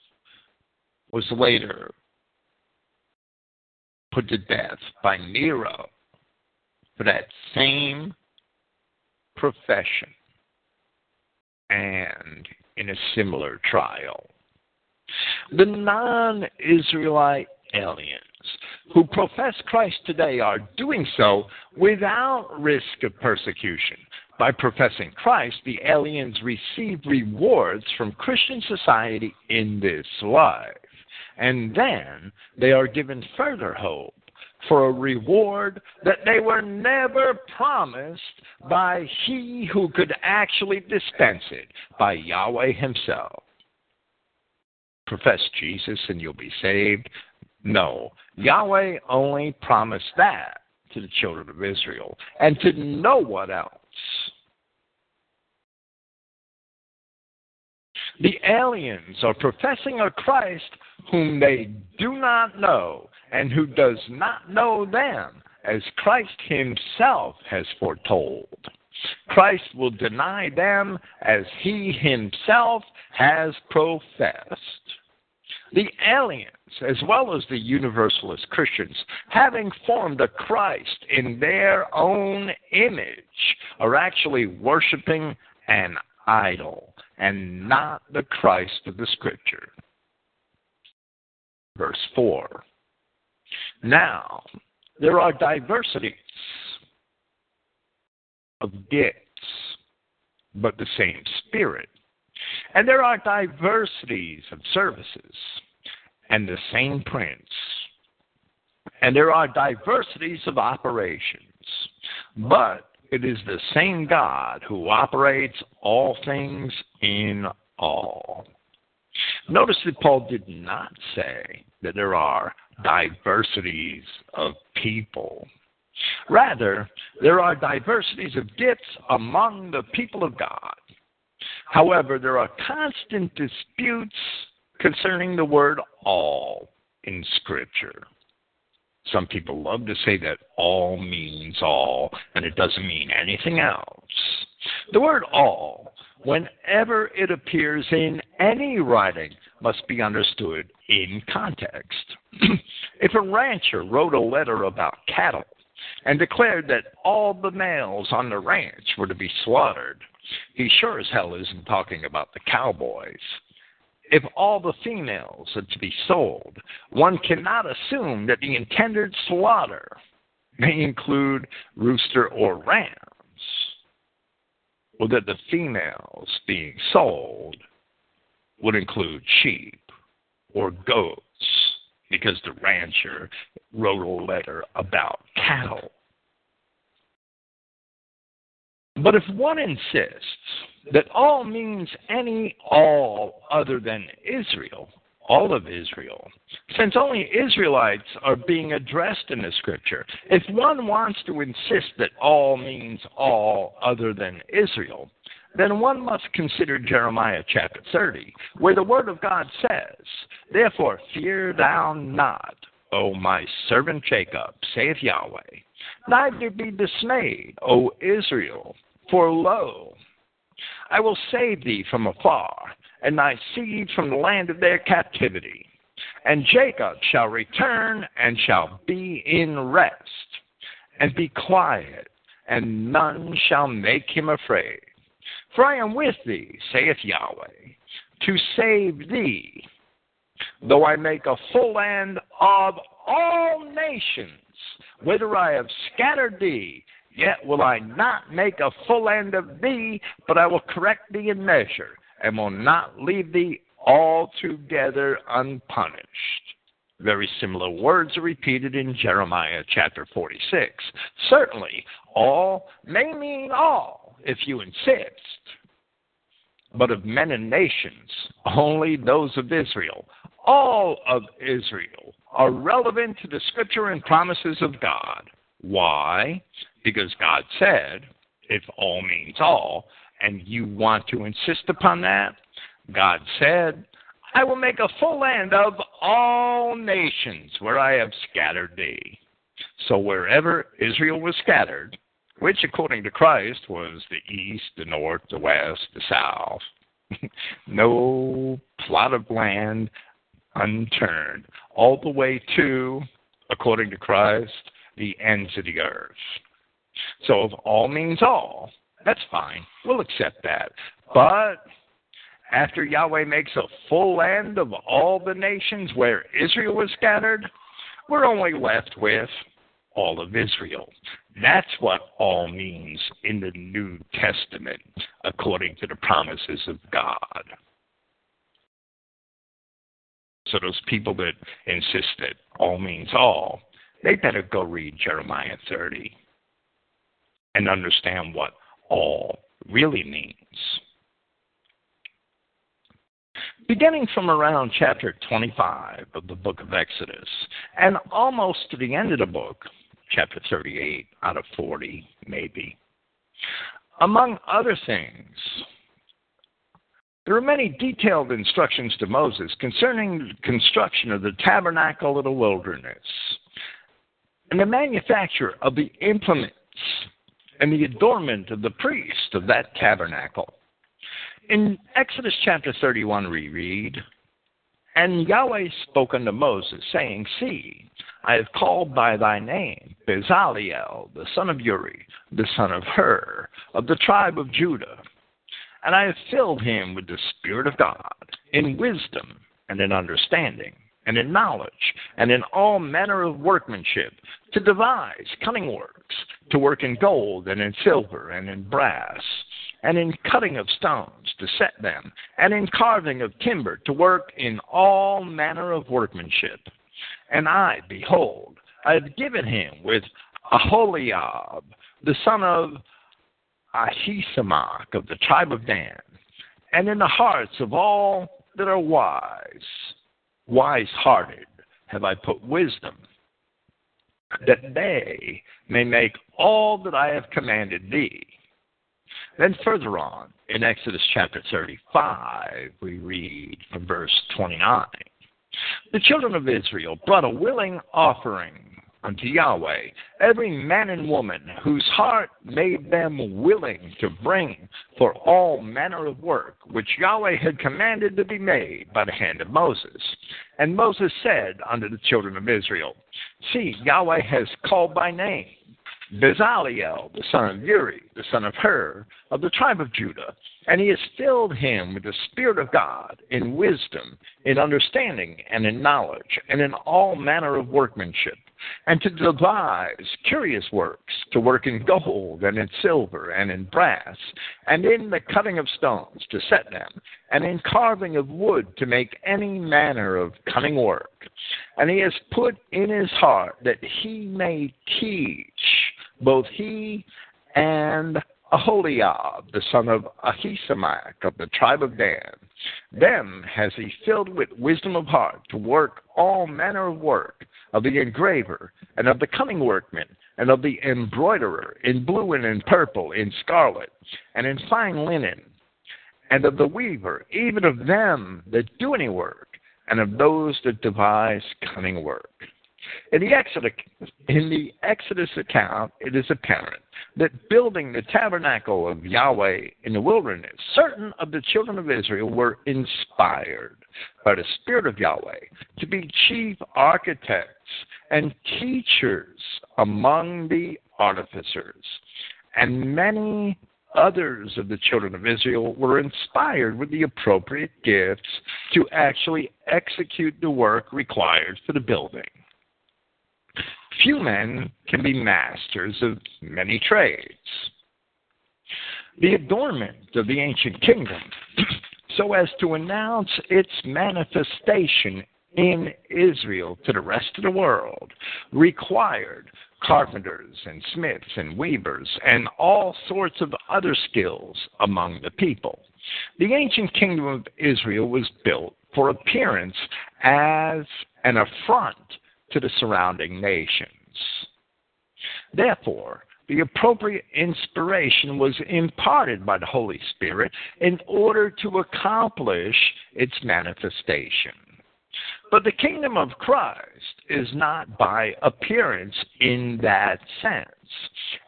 was later put to death by Nero for that same profession and in a similar trial. The non Israelite aliens who profess Christ today are doing so without risk of persecution. By professing Christ, the aliens receive rewards from Christian society in this life. And then they are given further hope for a reward that they were never promised by He who could actually dispense it, by Yahweh Himself. Profess Jesus and you'll be saved. No, Yahweh only promised that to the children of Israel and to no one else. The aliens are professing a Christ whom they do not know and who does not know them, as Christ himself has foretold. Christ will deny them as he himself has professed. The aliens, as well as the Universalist Christians, having formed a Christ in their own image, are actually worshiping an idol and not the Christ of the Scripture. Verse 4 Now, there are diversities of gifts, but the same Spirit. And there are diversities of services, and the same Prince. And there are diversities of operations, but it is the same God who operates all things in all. Notice that Paul did not say that there are diversities of people. Rather, there are diversities of gifts among the people of God. However, there are constant disputes concerning the word all in Scripture. Some people love to say that all means all, and it doesn't mean anything else. The word all, whenever it appears in any writing, must be understood in context. if a rancher wrote a letter about cattle and declared that all the males on the ranch were to be slaughtered, he sure as hell isn't talking about the cowboys. If all the females are to be sold, one cannot assume that the intended slaughter may include rooster or rams, or that the females being sold would include sheep or goats because the rancher wrote a letter about cattle. But if one insists that all means any all other than Israel, all of Israel, since only Israelites are being addressed in the scripture, if one wants to insist that all means all other than Israel, then one must consider Jeremiah chapter 30, where the word of God says, Therefore fear thou not, O my servant Jacob, saith Yahweh, neither be dismayed, O Israel, for lo, I will save thee from afar, and thy seed from the land of their captivity. And Jacob shall return and shall be in rest, and be quiet, and none shall make him afraid. For I am with thee, saith Yahweh, to save thee, though I make a full end of all nations, whither I have scattered thee, yet will I not make a full end of thee, but I will correct thee in measure, and will not leave thee altogether unpunished. Very similar words are repeated in Jeremiah chapter 46. Certainly, all may mean all if you insist, but of men and nations, only those of Israel. All of Israel are relevant to the scripture and promises of God. Why? Because God said, if all means all, and you want to insist upon that, God said, I will make a full land of all nations where I have scattered thee. So wherever Israel was scattered, which according to Christ was the east, the north, the west, the south, no plot of land unturned, all the way to, according to Christ, the ends of the earth. So if all means all, that's fine. We'll accept that. But after Yahweh makes a full end of all the nations where Israel was scattered, we're only left with all of Israel. That's what all means in the New Testament, according to the promises of God. So those people that insist that all means all, they better go read Jeremiah 30 and understand what all really means. Beginning from around chapter 25 of the book of Exodus and almost to the end of the book, chapter 38 out of 40, maybe. Among other things, there are many detailed instructions to Moses concerning the construction of the tabernacle of the wilderness and the manufacture of the implements and the adornment of the priest of that tabernacle. In Exodus chapter 31, we read, And Yahweh spoke unto Moses, saying, See, I have called by thy name Bezaleel, the son of Uri, the son of Hur, of the tribe of Judah and I have filled him with the Spirit of God, in wisdom and in understanding, and in knowledge, and in all manner of workmanship, to devise cunning works, to work in gold, and in silver, and in brass, and in cutting of stones, to set them, and in carving of timber, to work in all manner of workmanship. And I, behold, I have given him with Aholiab, the son of Ahisamach of the tribe of Dan, and in the hearts of all that are wise, wise hearted, have I put wisdom, that they may make all that I have commanded thee. Then further on, in Exodus chapter 35, we read from verse 29 The children of Israel brought a willing offering unto Yahweh, every man and woman whose heart made them willing to bring for all manner of work which Yahweh had commanded to be made by the hand of Moses. And Moses said unto the children of Israel, See, Yahweh has called by name Bezaleel, the son of Uri, the son of Hur, of the tribe of Judah, and he has filled him with the Spirit of God in wisdom, in understanding, and in knowledge, and in all manner of workmanship, and to devise curious works, to work in gold, and in silver, and in brass, and in the cutting of stones, to set them, and in carving of wood, to make any manner of cunning work. And he has put in his heart that he may teach both he and Aholiab, the son of Ahisamach of the tribe of Dan, Them has he filled with wisdom of heart to work all manner of work of the engraver, and of the cunning workman, and of the embroiderer, in blue and in purple, in scarlet, and in fine linen, and of the weaver, even of them that do any work, and of those that devise cunning work. In the, Exodus, in the Exodus account, it is apparent that building the tabernacle of Yahweh in the wilderness, certain of the children of Israel were inspired by the Spirit of Yahweh to be chief architects and teachers among the artificers. And many others of the children of Israel were inspired with the appropriate gifts to actually execute the work required for the building. Few men can be masters of many trades. The adornment of the ancient kingdom, so as to announce its manifestation in Israel to the rest of the world, required carpenters and smiths and weavers and all sorts of other skills among the people. The ancient kingdom of Israel was built for appearance as an affront to the surrounding nations. Therefore, the appropriate inspiration was imparted by the Holy Spirit in order to accomplish its manifestation. But the kingdom of Christ is not by appearance in that sense.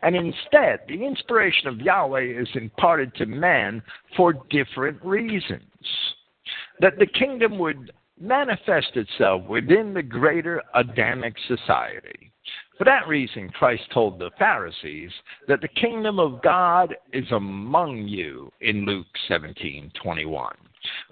And instead, the inspiration of Yahweh is imparted to man for different reasons. That the kingdom would manifest itself within the greater Adamic society. For that reason, Christ told the Pharisees that the kingdom of God is among you in Luke 17:21.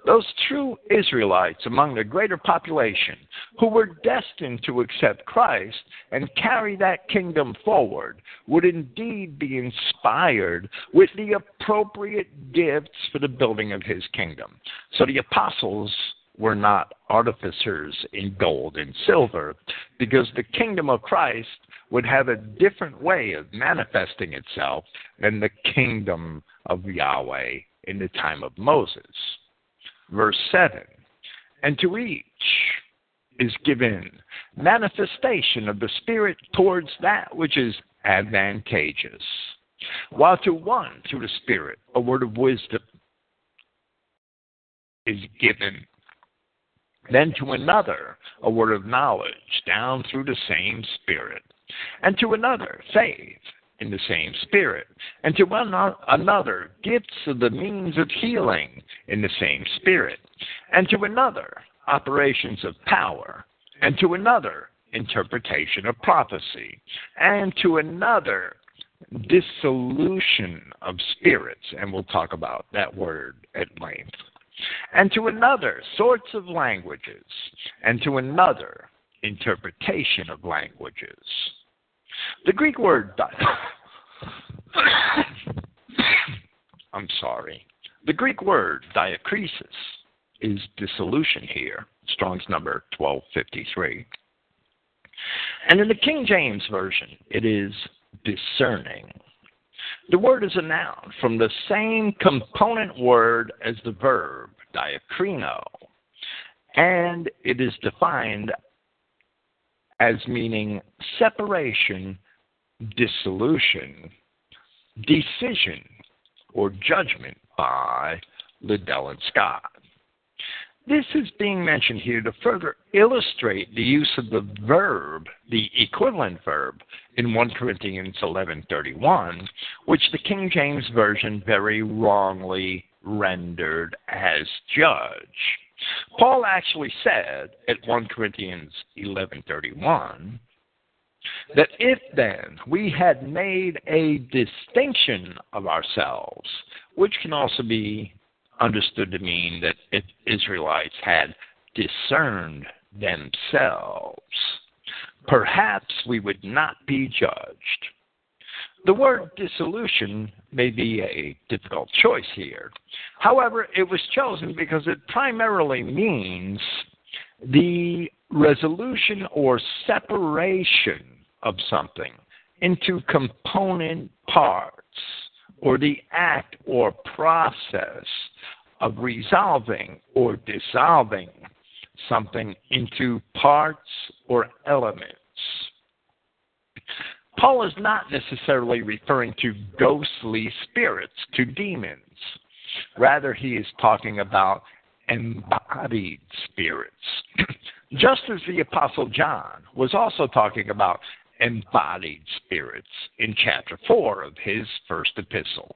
Those true Israelites among the greater population who were destined to accept Christ and carry that kingdom forward would indeed be inspired with the appropriate gifts for the building of his kingdom. So the apostles were not artificers in gold and silver, because the kingdom of Christ would have a different way of manifesting itself than the kingdom of Yahweh in the time of Moses. Verse 7 And to each is given manifestation of the Spirit towards that which is advantageous, while to one, through the Spirit, a word of wisdom is given then to another a word of knowledge down through the same Spirit, and to another faith in the same Spirit, and to one another gifts of the means of healing in the same Spirit, and to another operations of power, and to another interpretation of prophecy, and to another dissolution of spirits, and we'll talk about that word at length and to another sorts of languages, and to another interpretation of languages. The Greek word I'm sorry. The Greek word diakrisis is dissolution here, Strong's number 1253. And in the King James Version, it is discerning. The word is a noun from the same component word as the verb, diakrino, and it is defined as meaning separation, dissolution, decision, or judgment by Liddell and Scott. This is being mentioned here to further illustrate the use of the verb, the equivalent verb, in 1 Corinthians 11:31, which the King James version very wrongly rendered as judge. Paul actually said at 1 Corinthians 11:31 that if then we had made a distinction of ourselves, which can also be understood to mean that if Israelites had discerned themselves, perhaps we would not be judged. The word dissolution may be a difficult choice here. However, it was chosen because it primarily means the resolution or separation of something into component parts or the act or process of resolving or dissolving something into parts or elements. Paul is not necessarily referring to ghostly spirits, to demons. Rather, he is talking about embodied spirits. Just as the Apostle John was also talking about embodied spirits in chapter 4 of his first epistle.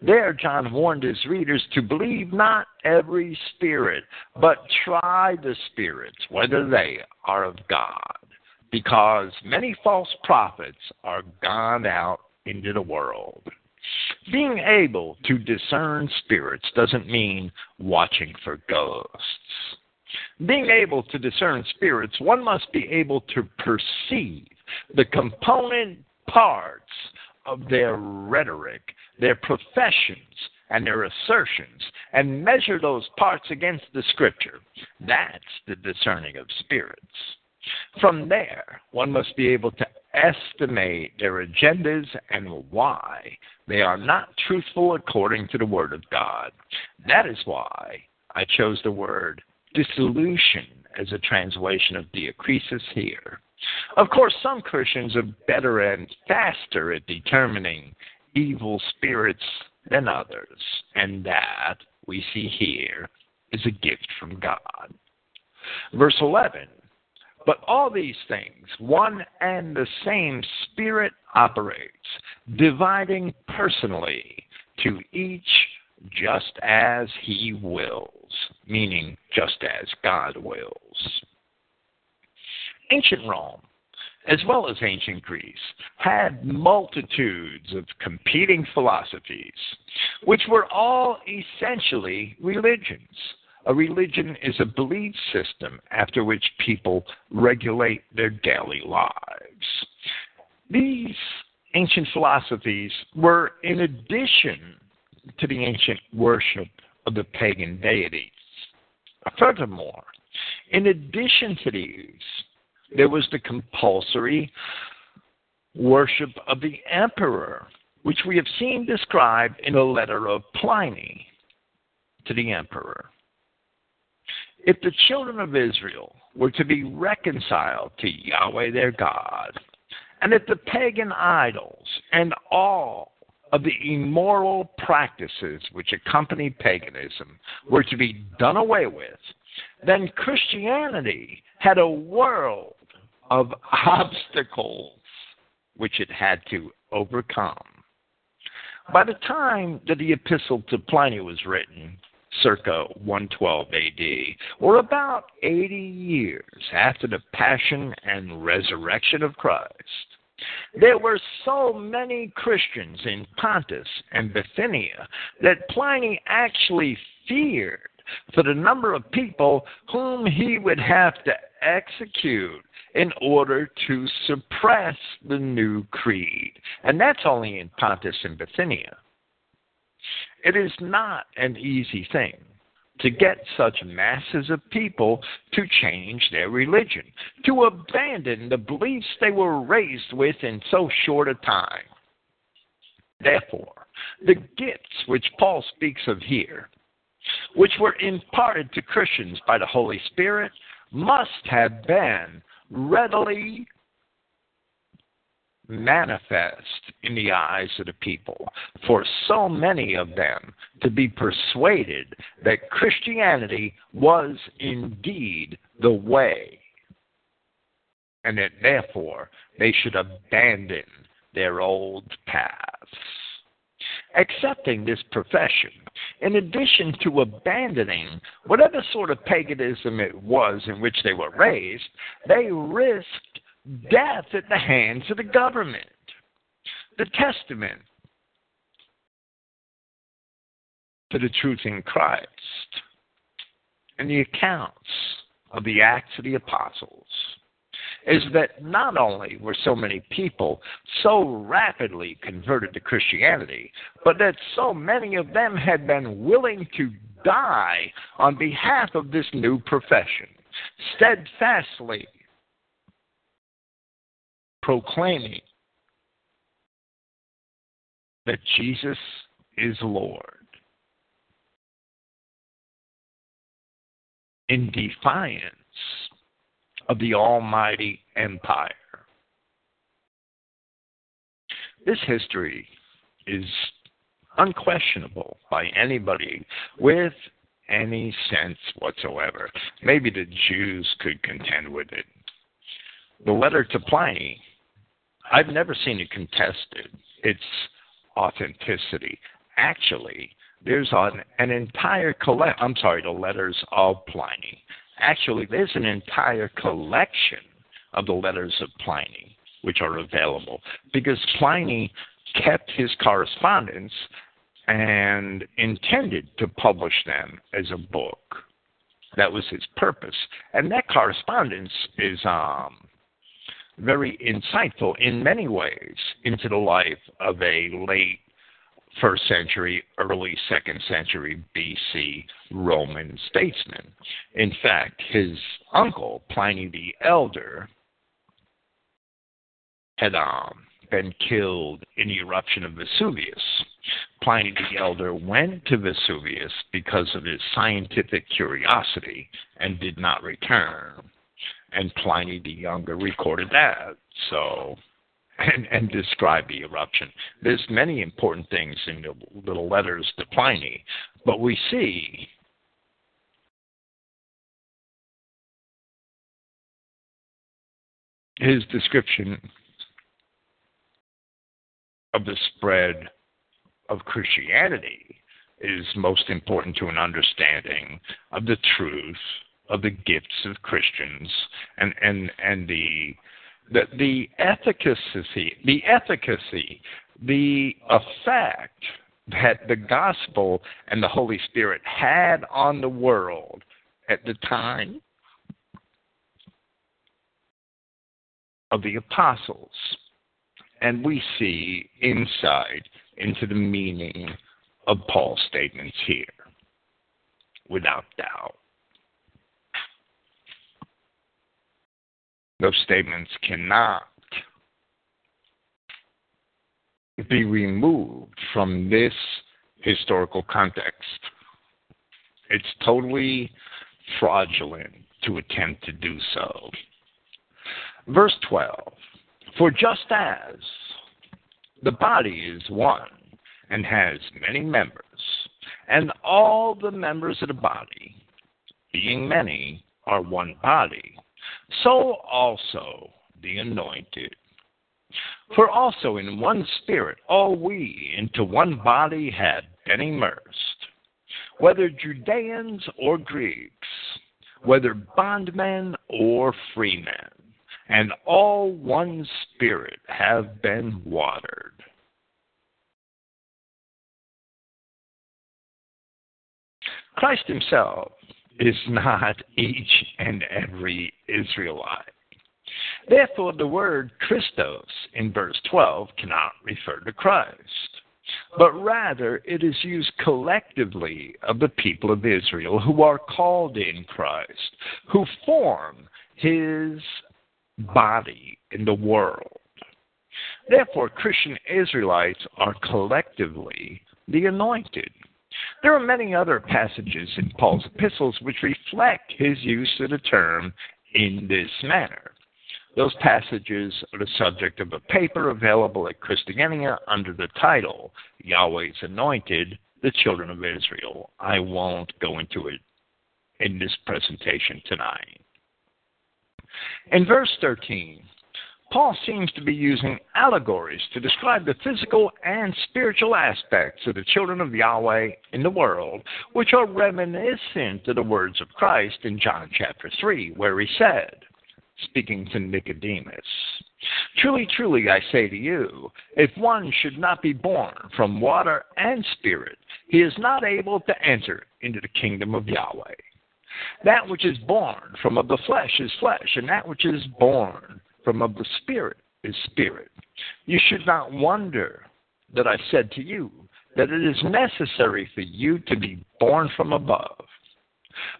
There, John warned his readers to believe not every spirit, but try the spirits, whether they are of God, because many false prophets are gone out into the world. Being able to discern spirits doesn't mean watching for ghosts. Being able to discern spirits, one must be able to perceive the component parts of their rhetoric, their professions, and their assertions, and measure those parts against the Scripture. That's the discerning of spirits. From there, one must be able to estimate their agendas and why they are not truthful according to the Word of God. That is why I chose the word dissolution as a translation of diakrisis here. Of course, some Christians are better and faster at determining evil spirits than others, and that, we see here, is a gift from God. Verse 11 But all these things, one and the same Spirit operates, dividing personally to each just as he wills, meaning just as God wills. Ancient Rome, as well as ancient Greece, had multitudes of competing philosophies, which were all essentially religions. A religion is a belief system after which people regulate their daily lives. These ancient philosophies were in addition to the ancient worship of the pagan deities. Furthermore, in addition to these, there was the compulsory worship of the emperor, which we have seen described in a letter of Pliny to the emperor. If the children of Israel were to be reconciled to Yahweh their God, and if the pagan idols and all of the immoral practices which accompany paganism were to be done away with, then Christianity had a world of obstacles which it had to overcome. By the time that the epistle to Pliny was written, circa 112 AD, or about 80 years after the passion and resurrection of Christ, there were so many Christians in Pontus and Bithynia that Pliny actually feared for the number of people whom he would have to execute in order to suppress the new creed. And that's only in Pontus and Bithynia. It is not an easy thing to get such masses of people to change their religion, to abandon the beliefs they were raised with in so short a time. Therefore, the gifts which Paul speaks of here, which were imparted to Christians by the Holy Spirit, must have been readily manifest in the eyes of the people for so many of them to be persuaded that Christianity was indeed the way, and that therefore they should abandon their old paths. Accepting this profession, in addition to abandoning whatever sort of paganism it was in which they were raised, they risked death at the hands of the government. The Testament to the truth in Christ and the accounts of the Acts of the Apostles is that not only were so many people so rapidly converted to Christianity, but that so many of them had been willing to die on behalf of this new profession, steadfastly proclaiming that Jesus is Lord. in defiance of the Almighty Empire. This history is unquestionable by anybody with any sense whatsoever. Maybe the Jews could contend with it. The letter to Pliny, I've never seen it contested, its authenticity. Actually, there's an, an entire collect. I'm sorry, the letters of Pliny. Actually, there's an entire collection of the letters of Pliny which are available because Pliny kept his correspondence and intended to publish them as a book. That was his purpose, and that correspondence is um, very insightful in many ways into the life of a late first century, early second century BC Roman statesman. In fact, his uncle, Pliny the Elder, had um, been killed in the eruption of Vesuvius. Pliny the Elder went to Vesuvius because of his scientific curiosity and did not return. And Pliny the Younger recorded that. So and, and describe the eruption. There's many important things in the little letters to Pliny, but we see his description of the spread of Christianity is most important to an understanding of the truth of the gifts of Christians and, and, and the the, the efficacy, the efficacy, the effect that the gospel and the Holy Spirit had on the world at the time of the apostles. And we see insight into the meaning of Paul's statements here, without doubt. Those statements cannot be removed from this historical context. It's totally fraudulent to attempt to do so. Verse 12 For just as the body is one and has many members, and all the members of the body, being many, are one body so also the anointed. For also in one spirit all we into one body had been immersed, whether Judeans or Greeks, whether bondmen or freemen, and all one spirit have been watered. Christ himself is not each and every Israelite. Therefore, the word Christos in verse 12 cannot refer to Christ, but rather it is used collectively of the people of Israel who are called in Christ, who form his body in the world. Therefore, Christian Israelites are collectively the anointed. There are many other passages in Paul's epistles which reflect his use of the term in this manner. Those passages are the subject of a paper available at Christogenea under the title Yahweh's Anointed, the Children of Israel. I won't go into it in this presentation tonight. In verse 13, Paul seems to be using allegories to describe the physical and spiritual aspects of the children of Yahweh in the world, which are reminiscent of the words of Christ in John chapter 3, where he said, speaking to Nicodemus, Truly, truly, I say to you, if one should not be born from water and spirit, he is not able to enter into the kingdom of Yahweh. That which is born from of the flesh is flesh, and that which is born from of the Spirit is spirit. You should not wonder that I said to you that it is necessary for you to be born from above.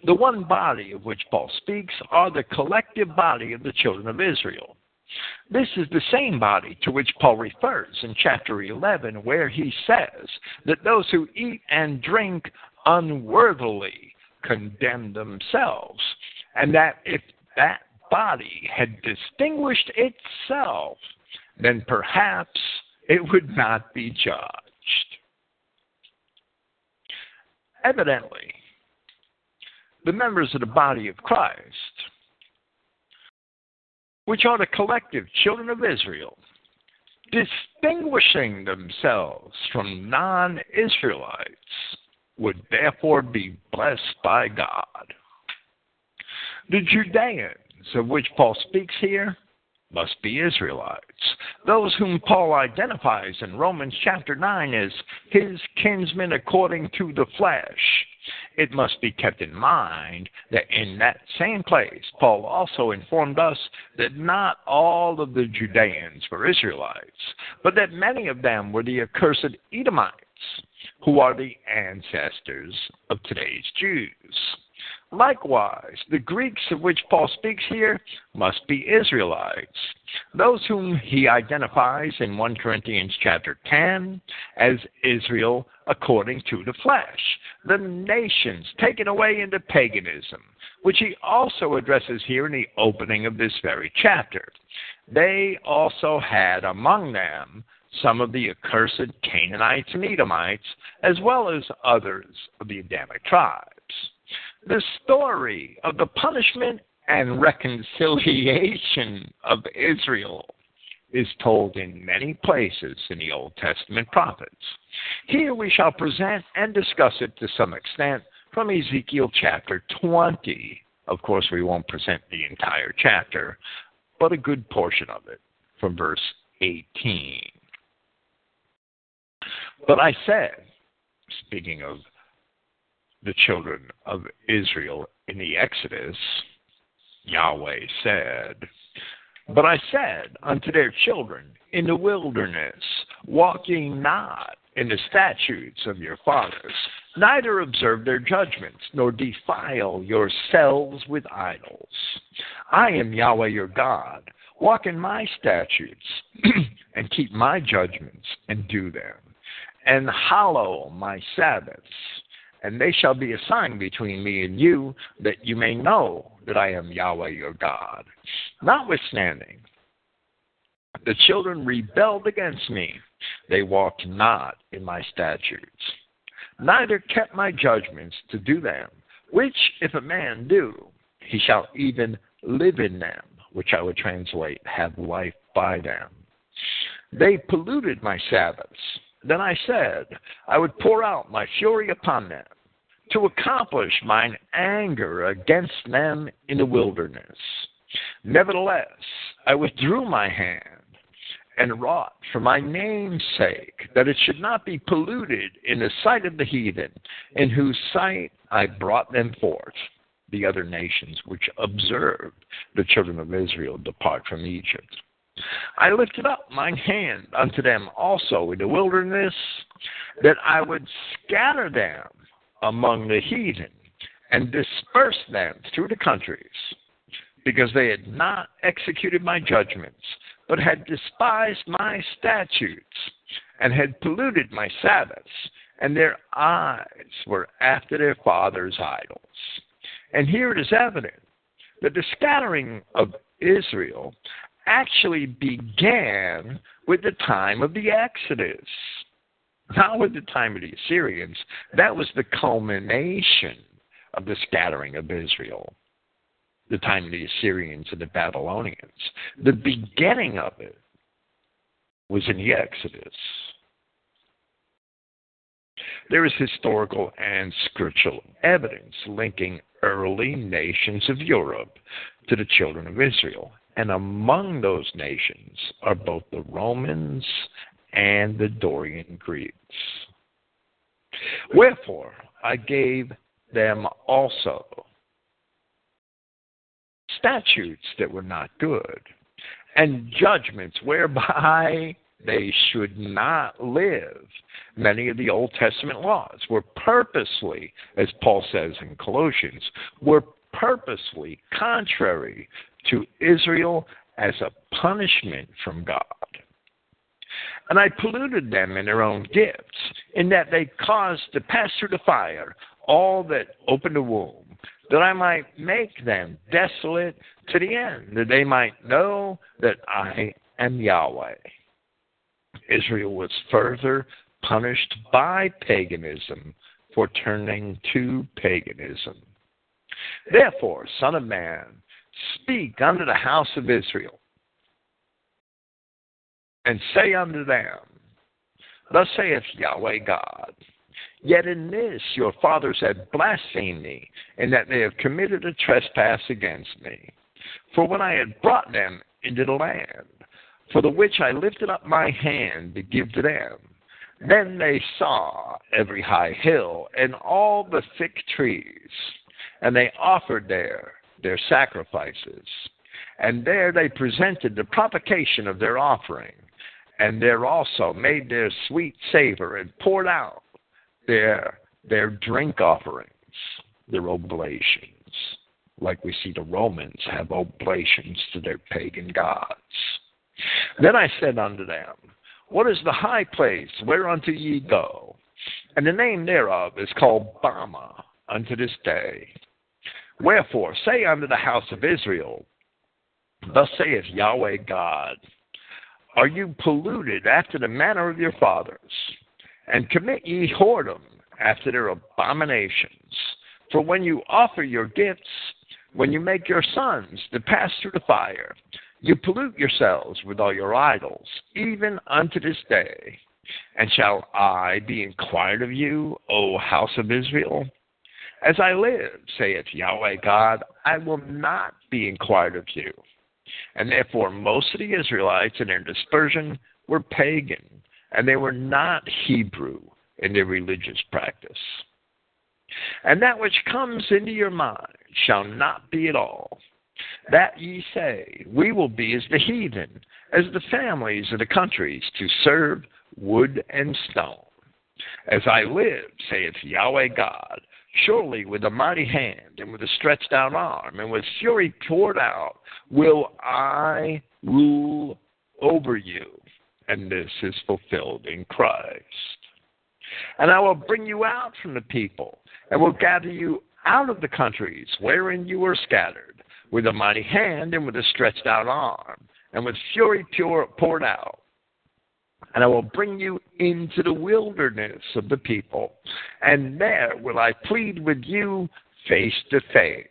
The one body of which Paul speaks are the collective body of the children of Israel. This is the same body to which Paul refers in chapter 11, where he says that those who eat and drink unworthily condemn themselves, and that if that body had distinguished itself, then perhaps it would not be judged. Evidently, the members of the body of Christ, which are the collective children of Israel, distinguishing themselves from non Israelites, would therefore be blessed by God. The Judeans, of which Paul speaks here, must be Israelites. Those whom Paul identifies in Romans chapter 9 as his kinsmen according to the flesh. It must be kept in mind that in that same place, Paul also informed us that not all of the Judeans were Israelites, but that many of them were the accursed Edomites, who are the ancestors of today's Jews. Likewise, the Greeks of which Paul speaks here must be Israelites, those whom he identifies in 1 Corinthians chapter 10 as Israel according to the flesh, the nations taken away into paganism, which he also addresses here in the opening of this very chapter. They also had among them some of the accursed Canaanites and Edomites, as well as others of the Adamic tribes. The story of the punishment and reconciliation of Israel is told in many places in the Old Testament prophets. Here we shall present and discuss it to some extent from Ezekiel chapter 20. Of course, we won't present the entire chapter, but a good portion of it from verse 18. But I said, speaking of the children of Israel in the Exodus, Yahweh said, But I said unto their children in the wilderness, Walk ye not in the statutes of your fathers, neither observe their judgments, nor defile yourselves with idols. I am Yahweh your God. Walk in my statutes, and keep my judgments, and do them, and hallow my Sabbaths and they shall be a sign between me and you, that you may know that I am Yahweh your God. Notwithstanding, the children rebelled against me. They walked not in my statutes, neither kept my judgments to do them, which if a man do, he shall even live in them, which I would translate, have life by them. They polluted my Sabbaths then I said, I would pour out my fury upon them, to accomplish mine anger against them in the wilderness. Nevertheless, I withdrew my hand and wrought for my name's sake, that it should not be polluted in the sight of the heathen, in whose sight I brought them forth, the other nations which observed the children of Israel depart from Egypt. I lifted up mine hand unto them also in the wilderness, that I would scatter them among the heathen and disperse them through the countries, because they had not executed my judgments, but had despised my statutes, and had polluted my Sabbaths, and their eyes were after their fathers' idols. And here it is evident that the scattering of Israel actually began with the time of the Exodus, not with the time of the Assyrians. That was the culmination of the scattering of Israel, the time of the Assyrians and the Babylonians. The beginning of it was in the Exodus. There is historical and scriptural evidence linking early nations of Europe to the children of Israel and among those nations are both the Romans and the Dorian Greeks. Wherefore, I gave them also statutes that were not good, and judgments whereby they should not live. Many of the Old Testament laws were purposely, as Paul says in Colossians, were purposely contrary to Israel as a punishment from God. And I polluted them in their own gifts, in that they caused to pass through the fire all that opened the womb, that I might make them desolate to the end, that they might know that I am Yahweh. Israel was further punished by paganism for turning to paganism. Therefore, Son of Man, speak unto the house of Israel, and say unto them, Thus saith Yahweh God, Yet in this your fathers have blasphemed me, in that they have committed a trespass against me. For when I had brought them into the land, for the which I lifted up my hand to give to them, then they saw every high hill and all the thick trees, and they offered there their sacrifices. And there they presented the provocation of their offering, and there also made their sweet savor and poured out their their drink offerings, their oblations, like we see the Romans have oblations to their pagan gods. Then I said unto them, What is the high place whereunto ye go? And the name thereof is called Bamah unto this day. Wherefore say unto the house of Israel, Thus saith Yahweh God, Are you polluted after the manner of your fathers? And commit ye whoredom after their abominations. For when you offer your gifts, when you make your sons to pass through the fire, you pollute yourselves with all your idols, even unto this day. And shall I be inquired of you, O house of Israel? As I live, saith Yahweh God, I will not be inquired of you. And therefore, most of the Israelites in their dispersion were pagan, and they were not Hebrew in their religious practice. And that which comes into your mind shall not be at all that ye say, We will be as the heathen, as the families of the countries, to serve wood and stone. As I live, saith Yahweh God, surely with a mighty hand, and with a stretched out arm, and with fury poured out, will I rule over you. And this is fulfilled in Christ. And I will bring you out from the people, and will gather you out of the countries wherein you were scattered with a mighty hand and with a stretched out arm, and with fury pure poured out. And I will bring you into the wilderness of the people, and there will I plead with you face to face.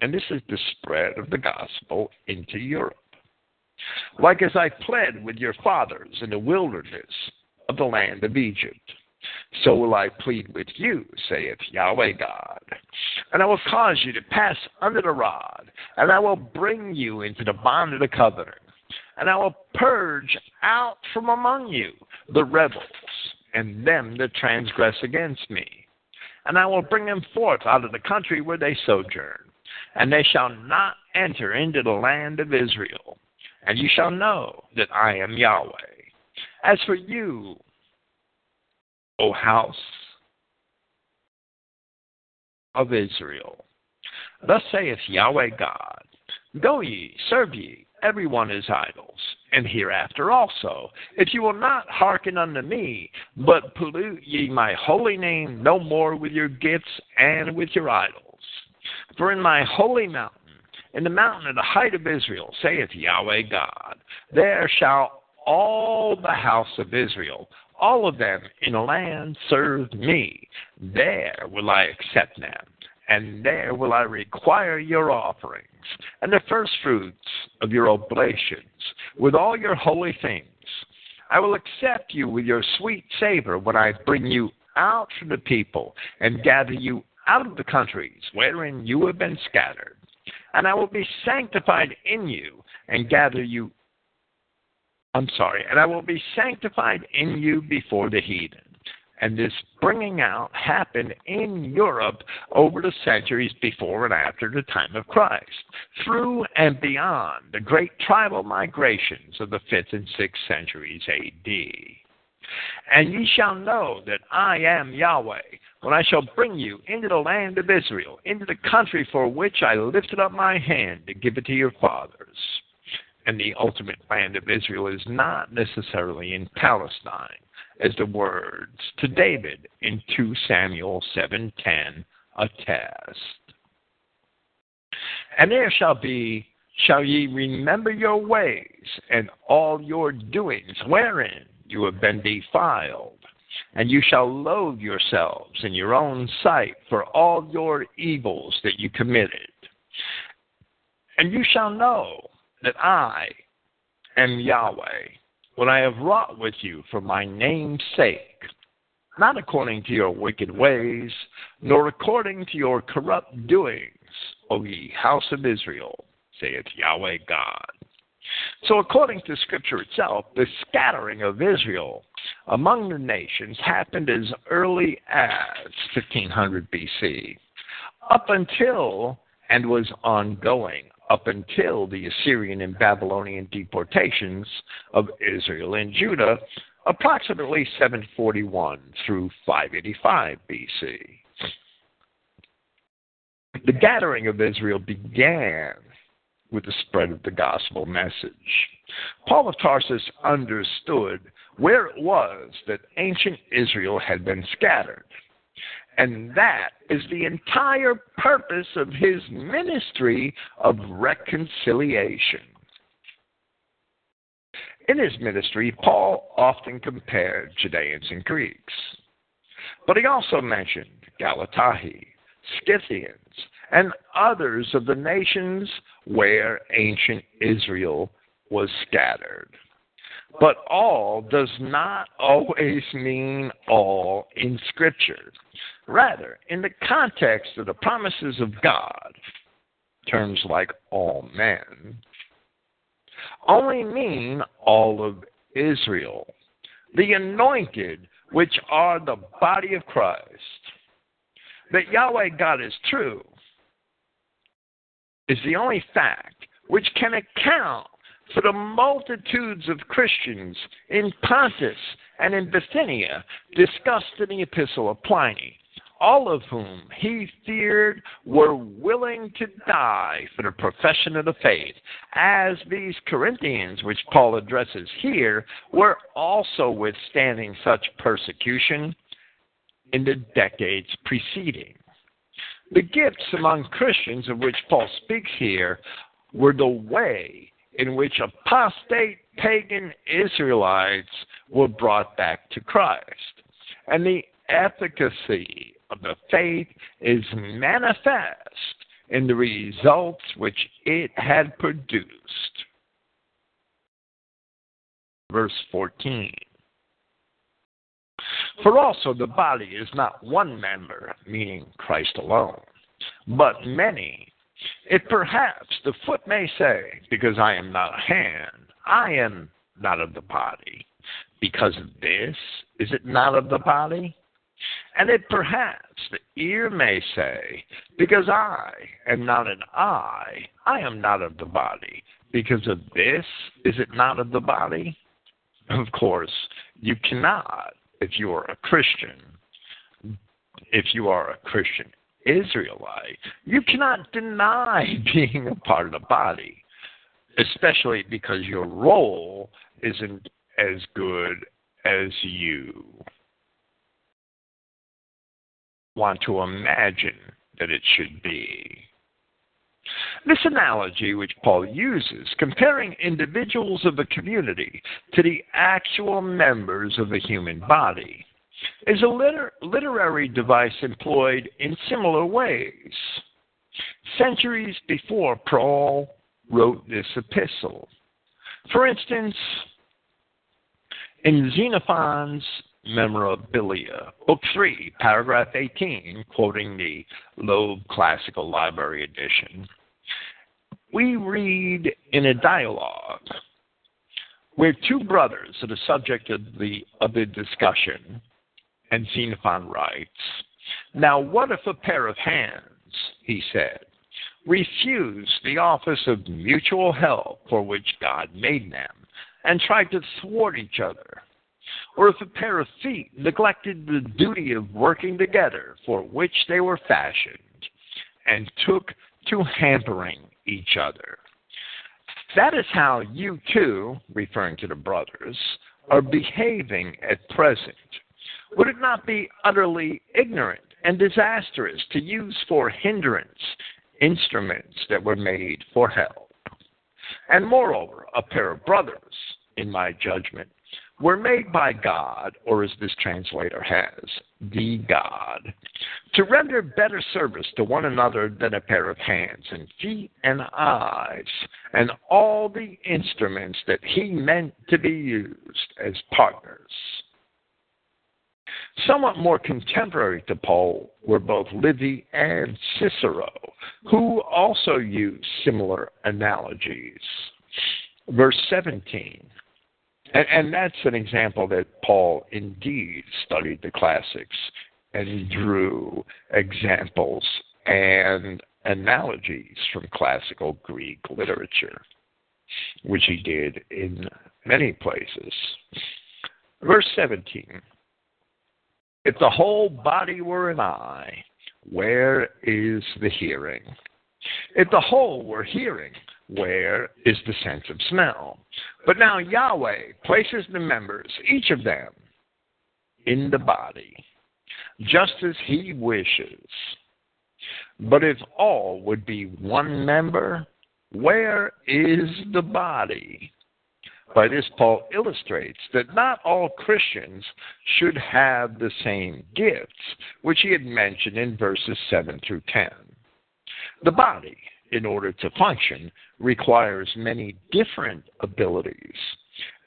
And this is the spread of the gospel into Europe. Like as I pled with your fathers in the wilderness of the land of Egypt so will I plead with you, saith Yahweh God. And I will cause you to pass under the rod, and I will bring you into the bond of the covenant. And I will purge out from among you the rebels, and them that transgress against me. And I will bring them forth out of the country where they sojourn, and they shall not enter into the land of Israel. And you shall know that I am Yahweh. As for you, O house of Israel. Thus saith Yahweh God Go ye, serve ye, every one his idols, and hereafter also, if you will not hearken unto me, but pollute ye my holy name no more with your gifts and with your idols. For in my holy mountain, in the mountain of the height of Israel, saith Yahweh God, there shall all the house of Israel all of them in a land serve me. There will I accept them, and there will I require your offerings, and the firstfruits of your oblations, with all your holy things. I will accept you with your sweet savor when I bring you out from the people and gather you out of the countries wherein you have been scattered. And I will be sanctified in you and gather you I'm sorry, and I will be sanctified in you before the heathen. And this bringing out happened in Europe over the centuries before and after the time of Christ, through and beyond the great tribal migrations of the 5th and 6th centuries AD. And ye shall know that I am Yahweh, when I shall bring you into the land of Israel, into the country for which I lifted up my hand to give it to your fathers and the ultimate land of Israel is not necessarily in Palestine, as the words to David in 2 Samuel 7:10 attest. And there shall be shall ye remember your ways and all your doings wherein you have been defiled, and you shall loathe yourselves in your own sight for all your evils that you committed. And you shall know that I am Yahweh, when I have wrought with you for my name's sake, not according to your wicked ways, nor according to your corrupt doings, O ye house of Israel, saith Yahweh God. So, according to Scripture itself, the scattering of Israel among the nations happened as early as 1500 BC, up until and was ongoing up until the Assyrian and Babylonian deportations of Israel and Judah, approximately 741 through 585 BC. The gathering of Israel began with the spread of the gospel message. Paul of Tarsus understood where it was that ancient Israel had been scattered. And that is the entire purpose of his ministry of reconciliation. In his ministry, Paul often compared Judeans and Greeks. But he also mentioned Galatae, Scythians, and others of the nations where ancient Israel was scattered. But all does not always mean all in Scripture. Rather, in the context of the promises of God, terms like all men only mean all of Israel, the anointed, which are the body of Christ. That Yahweh God is true is the only fact which can account for the multitudes of Christians in Pontus and in Bithynia discussed in the Epistle of Pliny, all of whom he feared were willing to die for the profession of the faith, as these Corinthians, which Paul addresses here, were also withstanding such persecution in the decades preceding. The gifts among Christians of which Paul speaks here were the way in which apostate pagan Israelites were brought back to Christ. And the efficacy of the faith is manifest in the results which it had produced. Verse 14. For also the body is not one member, meaning Christ alone, but many. If perhaps the foot may say, Because I am not a hand, I am not of the body. Because this, is it not of the body? And it perhaps the ear may say, Because I am not an eye, I am not of the body. Because of this, is it not of the body? Of course, you cannot, if you are a Christian, if you are a Christian Israelite, you cannot deny being a part of the body, especially because your role isn't as good as you want to imagine that it should be. This analogy, which Paul uses, comparing individuals of a community to the actual members of a human body, is a liter- literary device employed in similar ways. Centuries before Paul wrote this epistle. For instance, in Xenophon's Memorabilia, Book 3, Paragraph 18, quoting the Loeb Classical Library Edition, we read in a dialogue where two brothers are the subject of the, of the discussion, and Xenophon writes, Now what if a pair of hands, he said, refused the office of mutual help for which God made them, and tried to thwart each other? Or if a pair of feet neglected the duty of working together for which they were fashioned, and took to hampering each other. That is how you too, referring to the brothers, are behaving at present, would it not be utterly ignorant and disastrous to use for hindrance instruments that were made for help? And moreover, a pair of brothers, in my judgment, were made by God, or as this translator has, the God, to render better service to one another than a pair of hands and feet and eyes, and all the instruments that he meant to be used as partners. Somewhat more contemporary to Paul were both Livy and Cicero, who also used similar analogies. Verse 17 and, and that's an example that Paul indeed studied the classics and drew examples and analogies from classical Greek literature, which he did in many places. Verse 17 If the whole body were an eye, where is the hearing? If the whole were hearing, where is the sense of smell? But now Yahweh places the members, each of them, in the body, just as he wishes. But if all would be one member, where is the body? By this, Paul illustrates that not all Christians should have the same gifts, which he had mentioned in verses 7 through 10. The body, in order to function, requires many different abilities.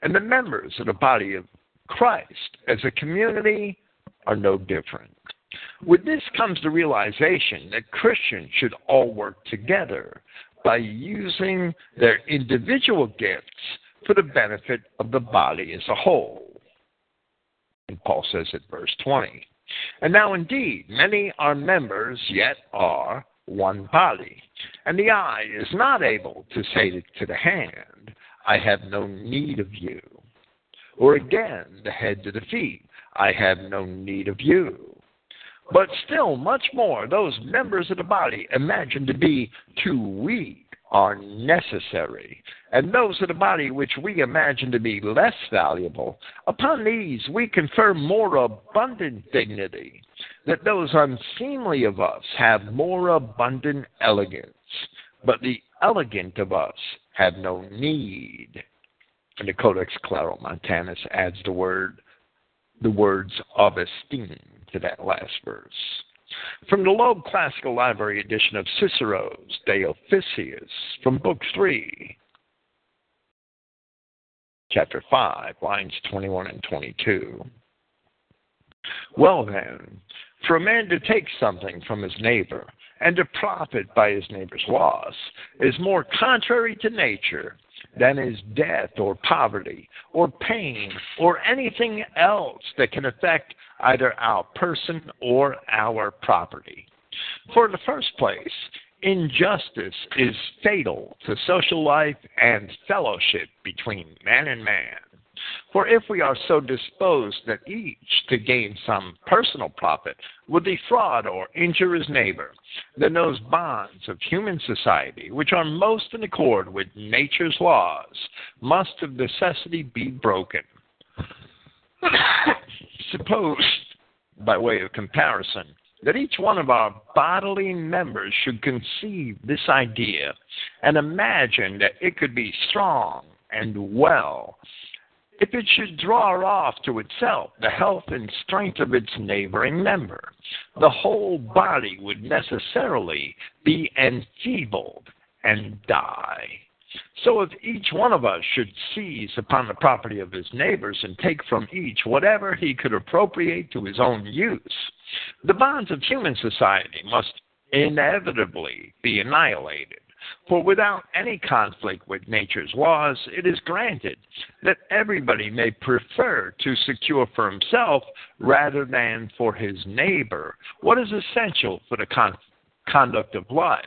And the members of the body of Christ as a community are no different. With this comes the realization that Christians should all work together by using their individual gifts for the benefit of the body as a whole. And Paul says at verse 20, And now indeed, many are members, yet are one body. And the eye is not able to say to the hand, I have no need of you. Or again, the head to the feet, I have no need of you. But still, much more, those members of the body imagined to be too weak are necessary, and those of the body which we imagine to be less valuable, upon these we confer more abundant dignity, that those unseemly of us have more abundant elegance, but the elegant of us have no need. And the Codex Claromontanus adds the word, the words of esteem to that last verse. From the Loeb Classical Library edition of Cicero's De Officiis, from Book 3, Chapter 5, lines 21 and 22. Well, then, for a man to take something from his neighbor and to profit by his neighbor's loss is more contrary to nature than is death or poverty or pain or anything else that can affect either our person or our property. For the first place, injustice is fatal to social life and fellowship between man and man. For if we are so disposed that each, to gain some personal profit, would defraud or injure his neighbor, then those bonds of human society, which are most in accord with nature's laws, must of necessity be broken. Suppose, by way of comparison, that each one of our bodily members should conceive this idea and imagine that it could be strong and well if it should draw off to itself the health and strength of its neighboring member, the whole body would necessarily be enfeebled and die. So if each one of us should seize upon the property of his neighbors and take from each whatever he could appropriate to his own use, the bonds of human society must inevitably be annihilated. For without any conflict with nature's laws, it is granted that everybody may prefer to secure for himself rather than for his neighbor what is essential for the con- conduct of life.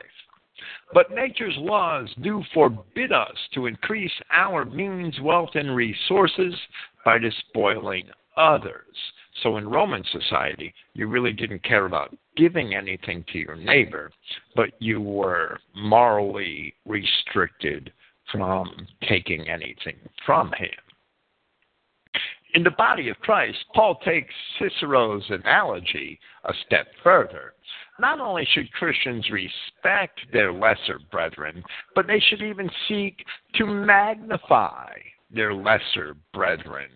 But nature's laws do forbid us to increase our means, wealth, and resources by despoiling others. So in Roman society, you really didn't care about giving anything to your neighbor, but you were morally restricted from taking anything from him. In the body of Christ, Paul takes Cicero's analogy a step further. Not only should Christians respect their lesser brethren, but they should even seek to magnify their lesser brethren,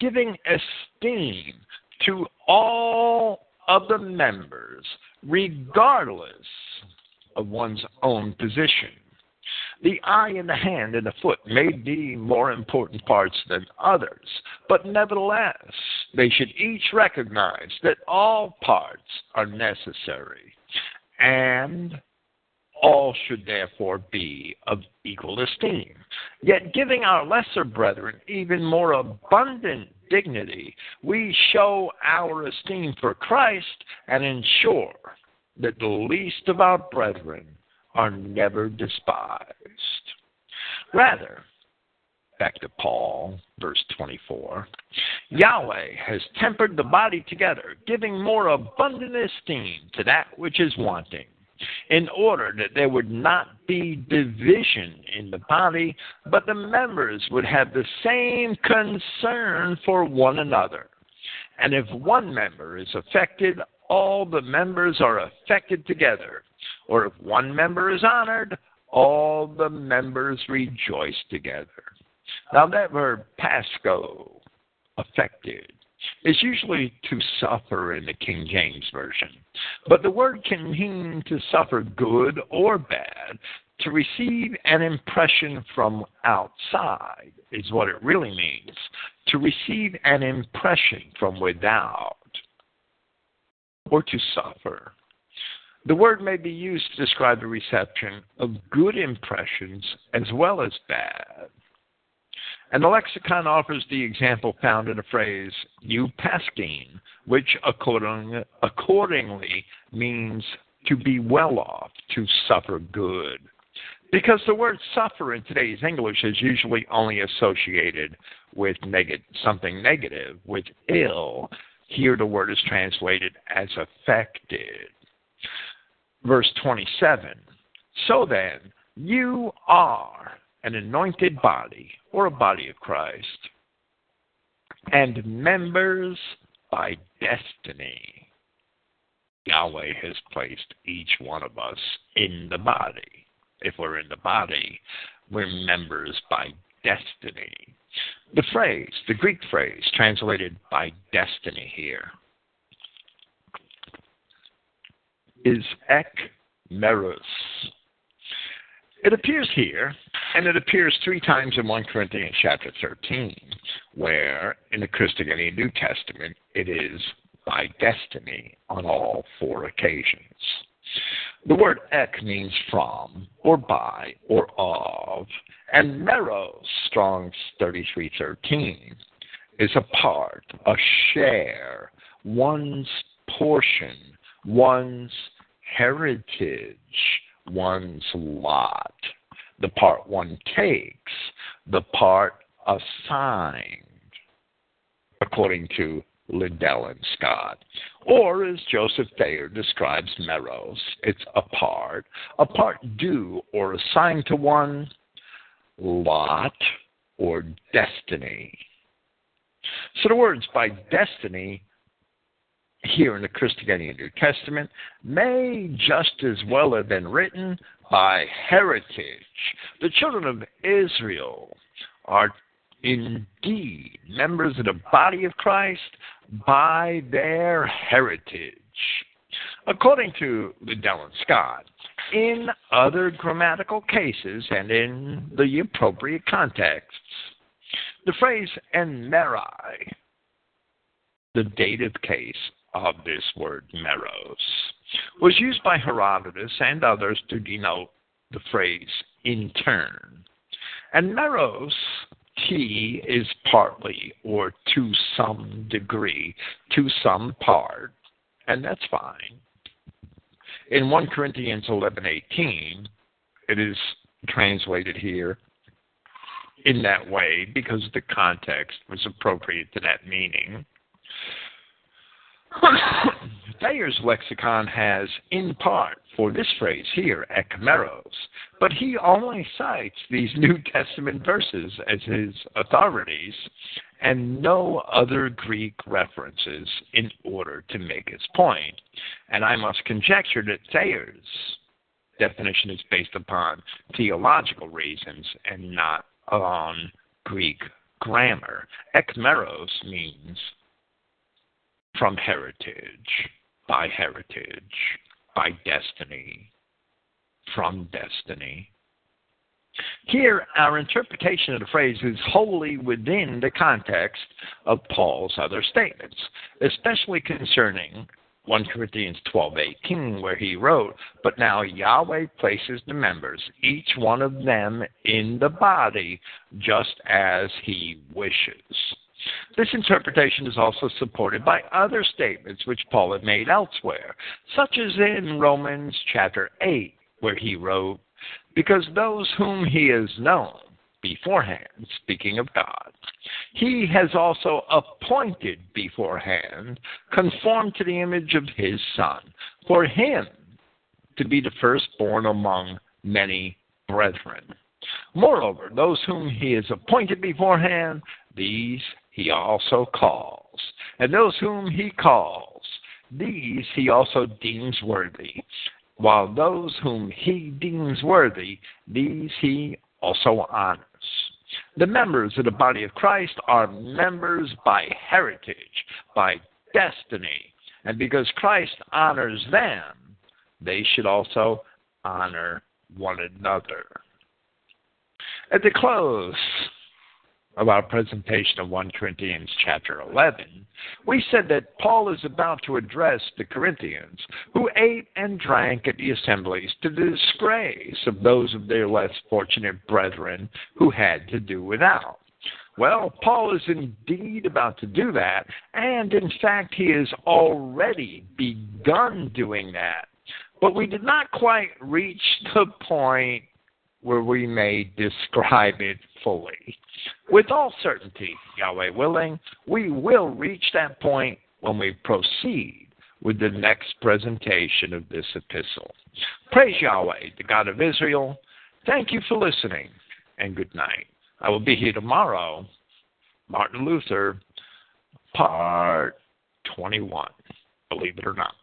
giving esteem to all of the members, regardless of one's own position. The eye and the hand and the foot may be more important parts than others, but nevertheless, they should each recognize that all parts are necessary, and all should therefore be of equal esteem. Yet, giving our lesser brethren even more abundant dignity, we show our esteem for Christ and ensure that the least of our brethren are never despised. Rather, back to Paul, verse 24, Yahweh has tempered the body together, giving more abundant esteem to that which is wanting, in order that there would not be division in the body, but the members would have the same concern for one another. And if one member is affected, all the members are affected together. Or if one member is honored, all the members rejoice together. Now, that verb pasco, affected, is usually to suffer in the King James Version. But the word can mean to suffer good or bad, to receive an impression from outside, is what it really means. To receive an impression from without, or to suffer. The word may be used to describe the reception of good impressions as well as bad. And the lexicon offers the example found in the phrase eu paschein, which according, accordingly means to be well off, to suffer good. Because the word suffer in today's English is usually only associated with neg- something negative, with ill. Here the word is translated as affected verse 27. So then, you are an anointed body, or a body of Christ, and members by destiny. Yahweh has placed each one of us in the body. If we're in the body, we're members by destiny. The phrase, the Greek phrase, translated by destiny here, is ek meros. It appears here, and it appears three times in 1 Corinthians chapter 13, where in the Christogenea New Testament it is by destiny on all four occasions. The word ek means from, or by, or of, and meros, Strong's 3313, is a part, a share, one's portion, one's heritage, one's lot, the part one takes, the part assigned, according to Liddell and Scott. Or, as Joseph Thayer describes Meros, it's a part, a part due or assigned to one, lot, or destiny. So the words by destiny here in the Christogenea New Testament may just as well have been written by heritage. The children of Israel are indeed members of the body of Christ by their heritage. According to and Scott, in other grammatical cases and in the appropriate contexts, the phrase en merai, the dative case of this word meros was used by Herodotus and others to denote the phrase in turn. And meros, T, is partly or to some degree, to some part, and that's fine. In 1 Corinthians 11:18, it is translated here in that way because the context was appropriate to that meaning. Thayer's lexicon has, in part, for this phrase here, ekmeros, but he only cites these New Testament verses as his authorities, and no other Greek references in order to make his point. And I must conjecture that Thayer's definition is based upon theological reasons and not on Greek grammar. Ekmeros means from heritage, by heritage, by destiny, from destiny. Here, our interpretation of the phrase is wholly within the context of Paul's other statements, especially concerning 1 Corinthians 12:18 where he wrote, "But now Yahweh places the members, each one of them in the body, just as he wishes." This interpretation is also supported by other statements which Paul had made elsewhere, such as in Romans chapter 8, where he wrote, Because those whom he has known beforehand, speaking of God, he has also appointed beforehand, conformed to the image of his Son, for him to be the firstborn among many brethren. Moreover, those whom he has appointed beforehand, these he also calls. And those whom he calls, these he also deems worthy. While those whom he deems worthy, these he also honors. The members of the body of Christ are members by heritage, by destiny. And because Christ honors them, they should also honor one another. At the close of our presentation of 1 Corinthians chapter 11, we said that Paul is about to address the Corinthians who ate and drank at the assemblies to the disgrace of those of their less fortunate brethren who had to do without. Well, Paul is indeed about to do that, and in fact, he has already begun doing that. But we did not quite reach the point where we may describe it fully. With all certainty, Yahweh willing, we will reach that point when we proceed with the next presentation of this epistle. Praise Yahweh, the God of Israel. Thank you for listening, and good night. I will be here tomorrow, Martin Luther, part 21, believe it or not.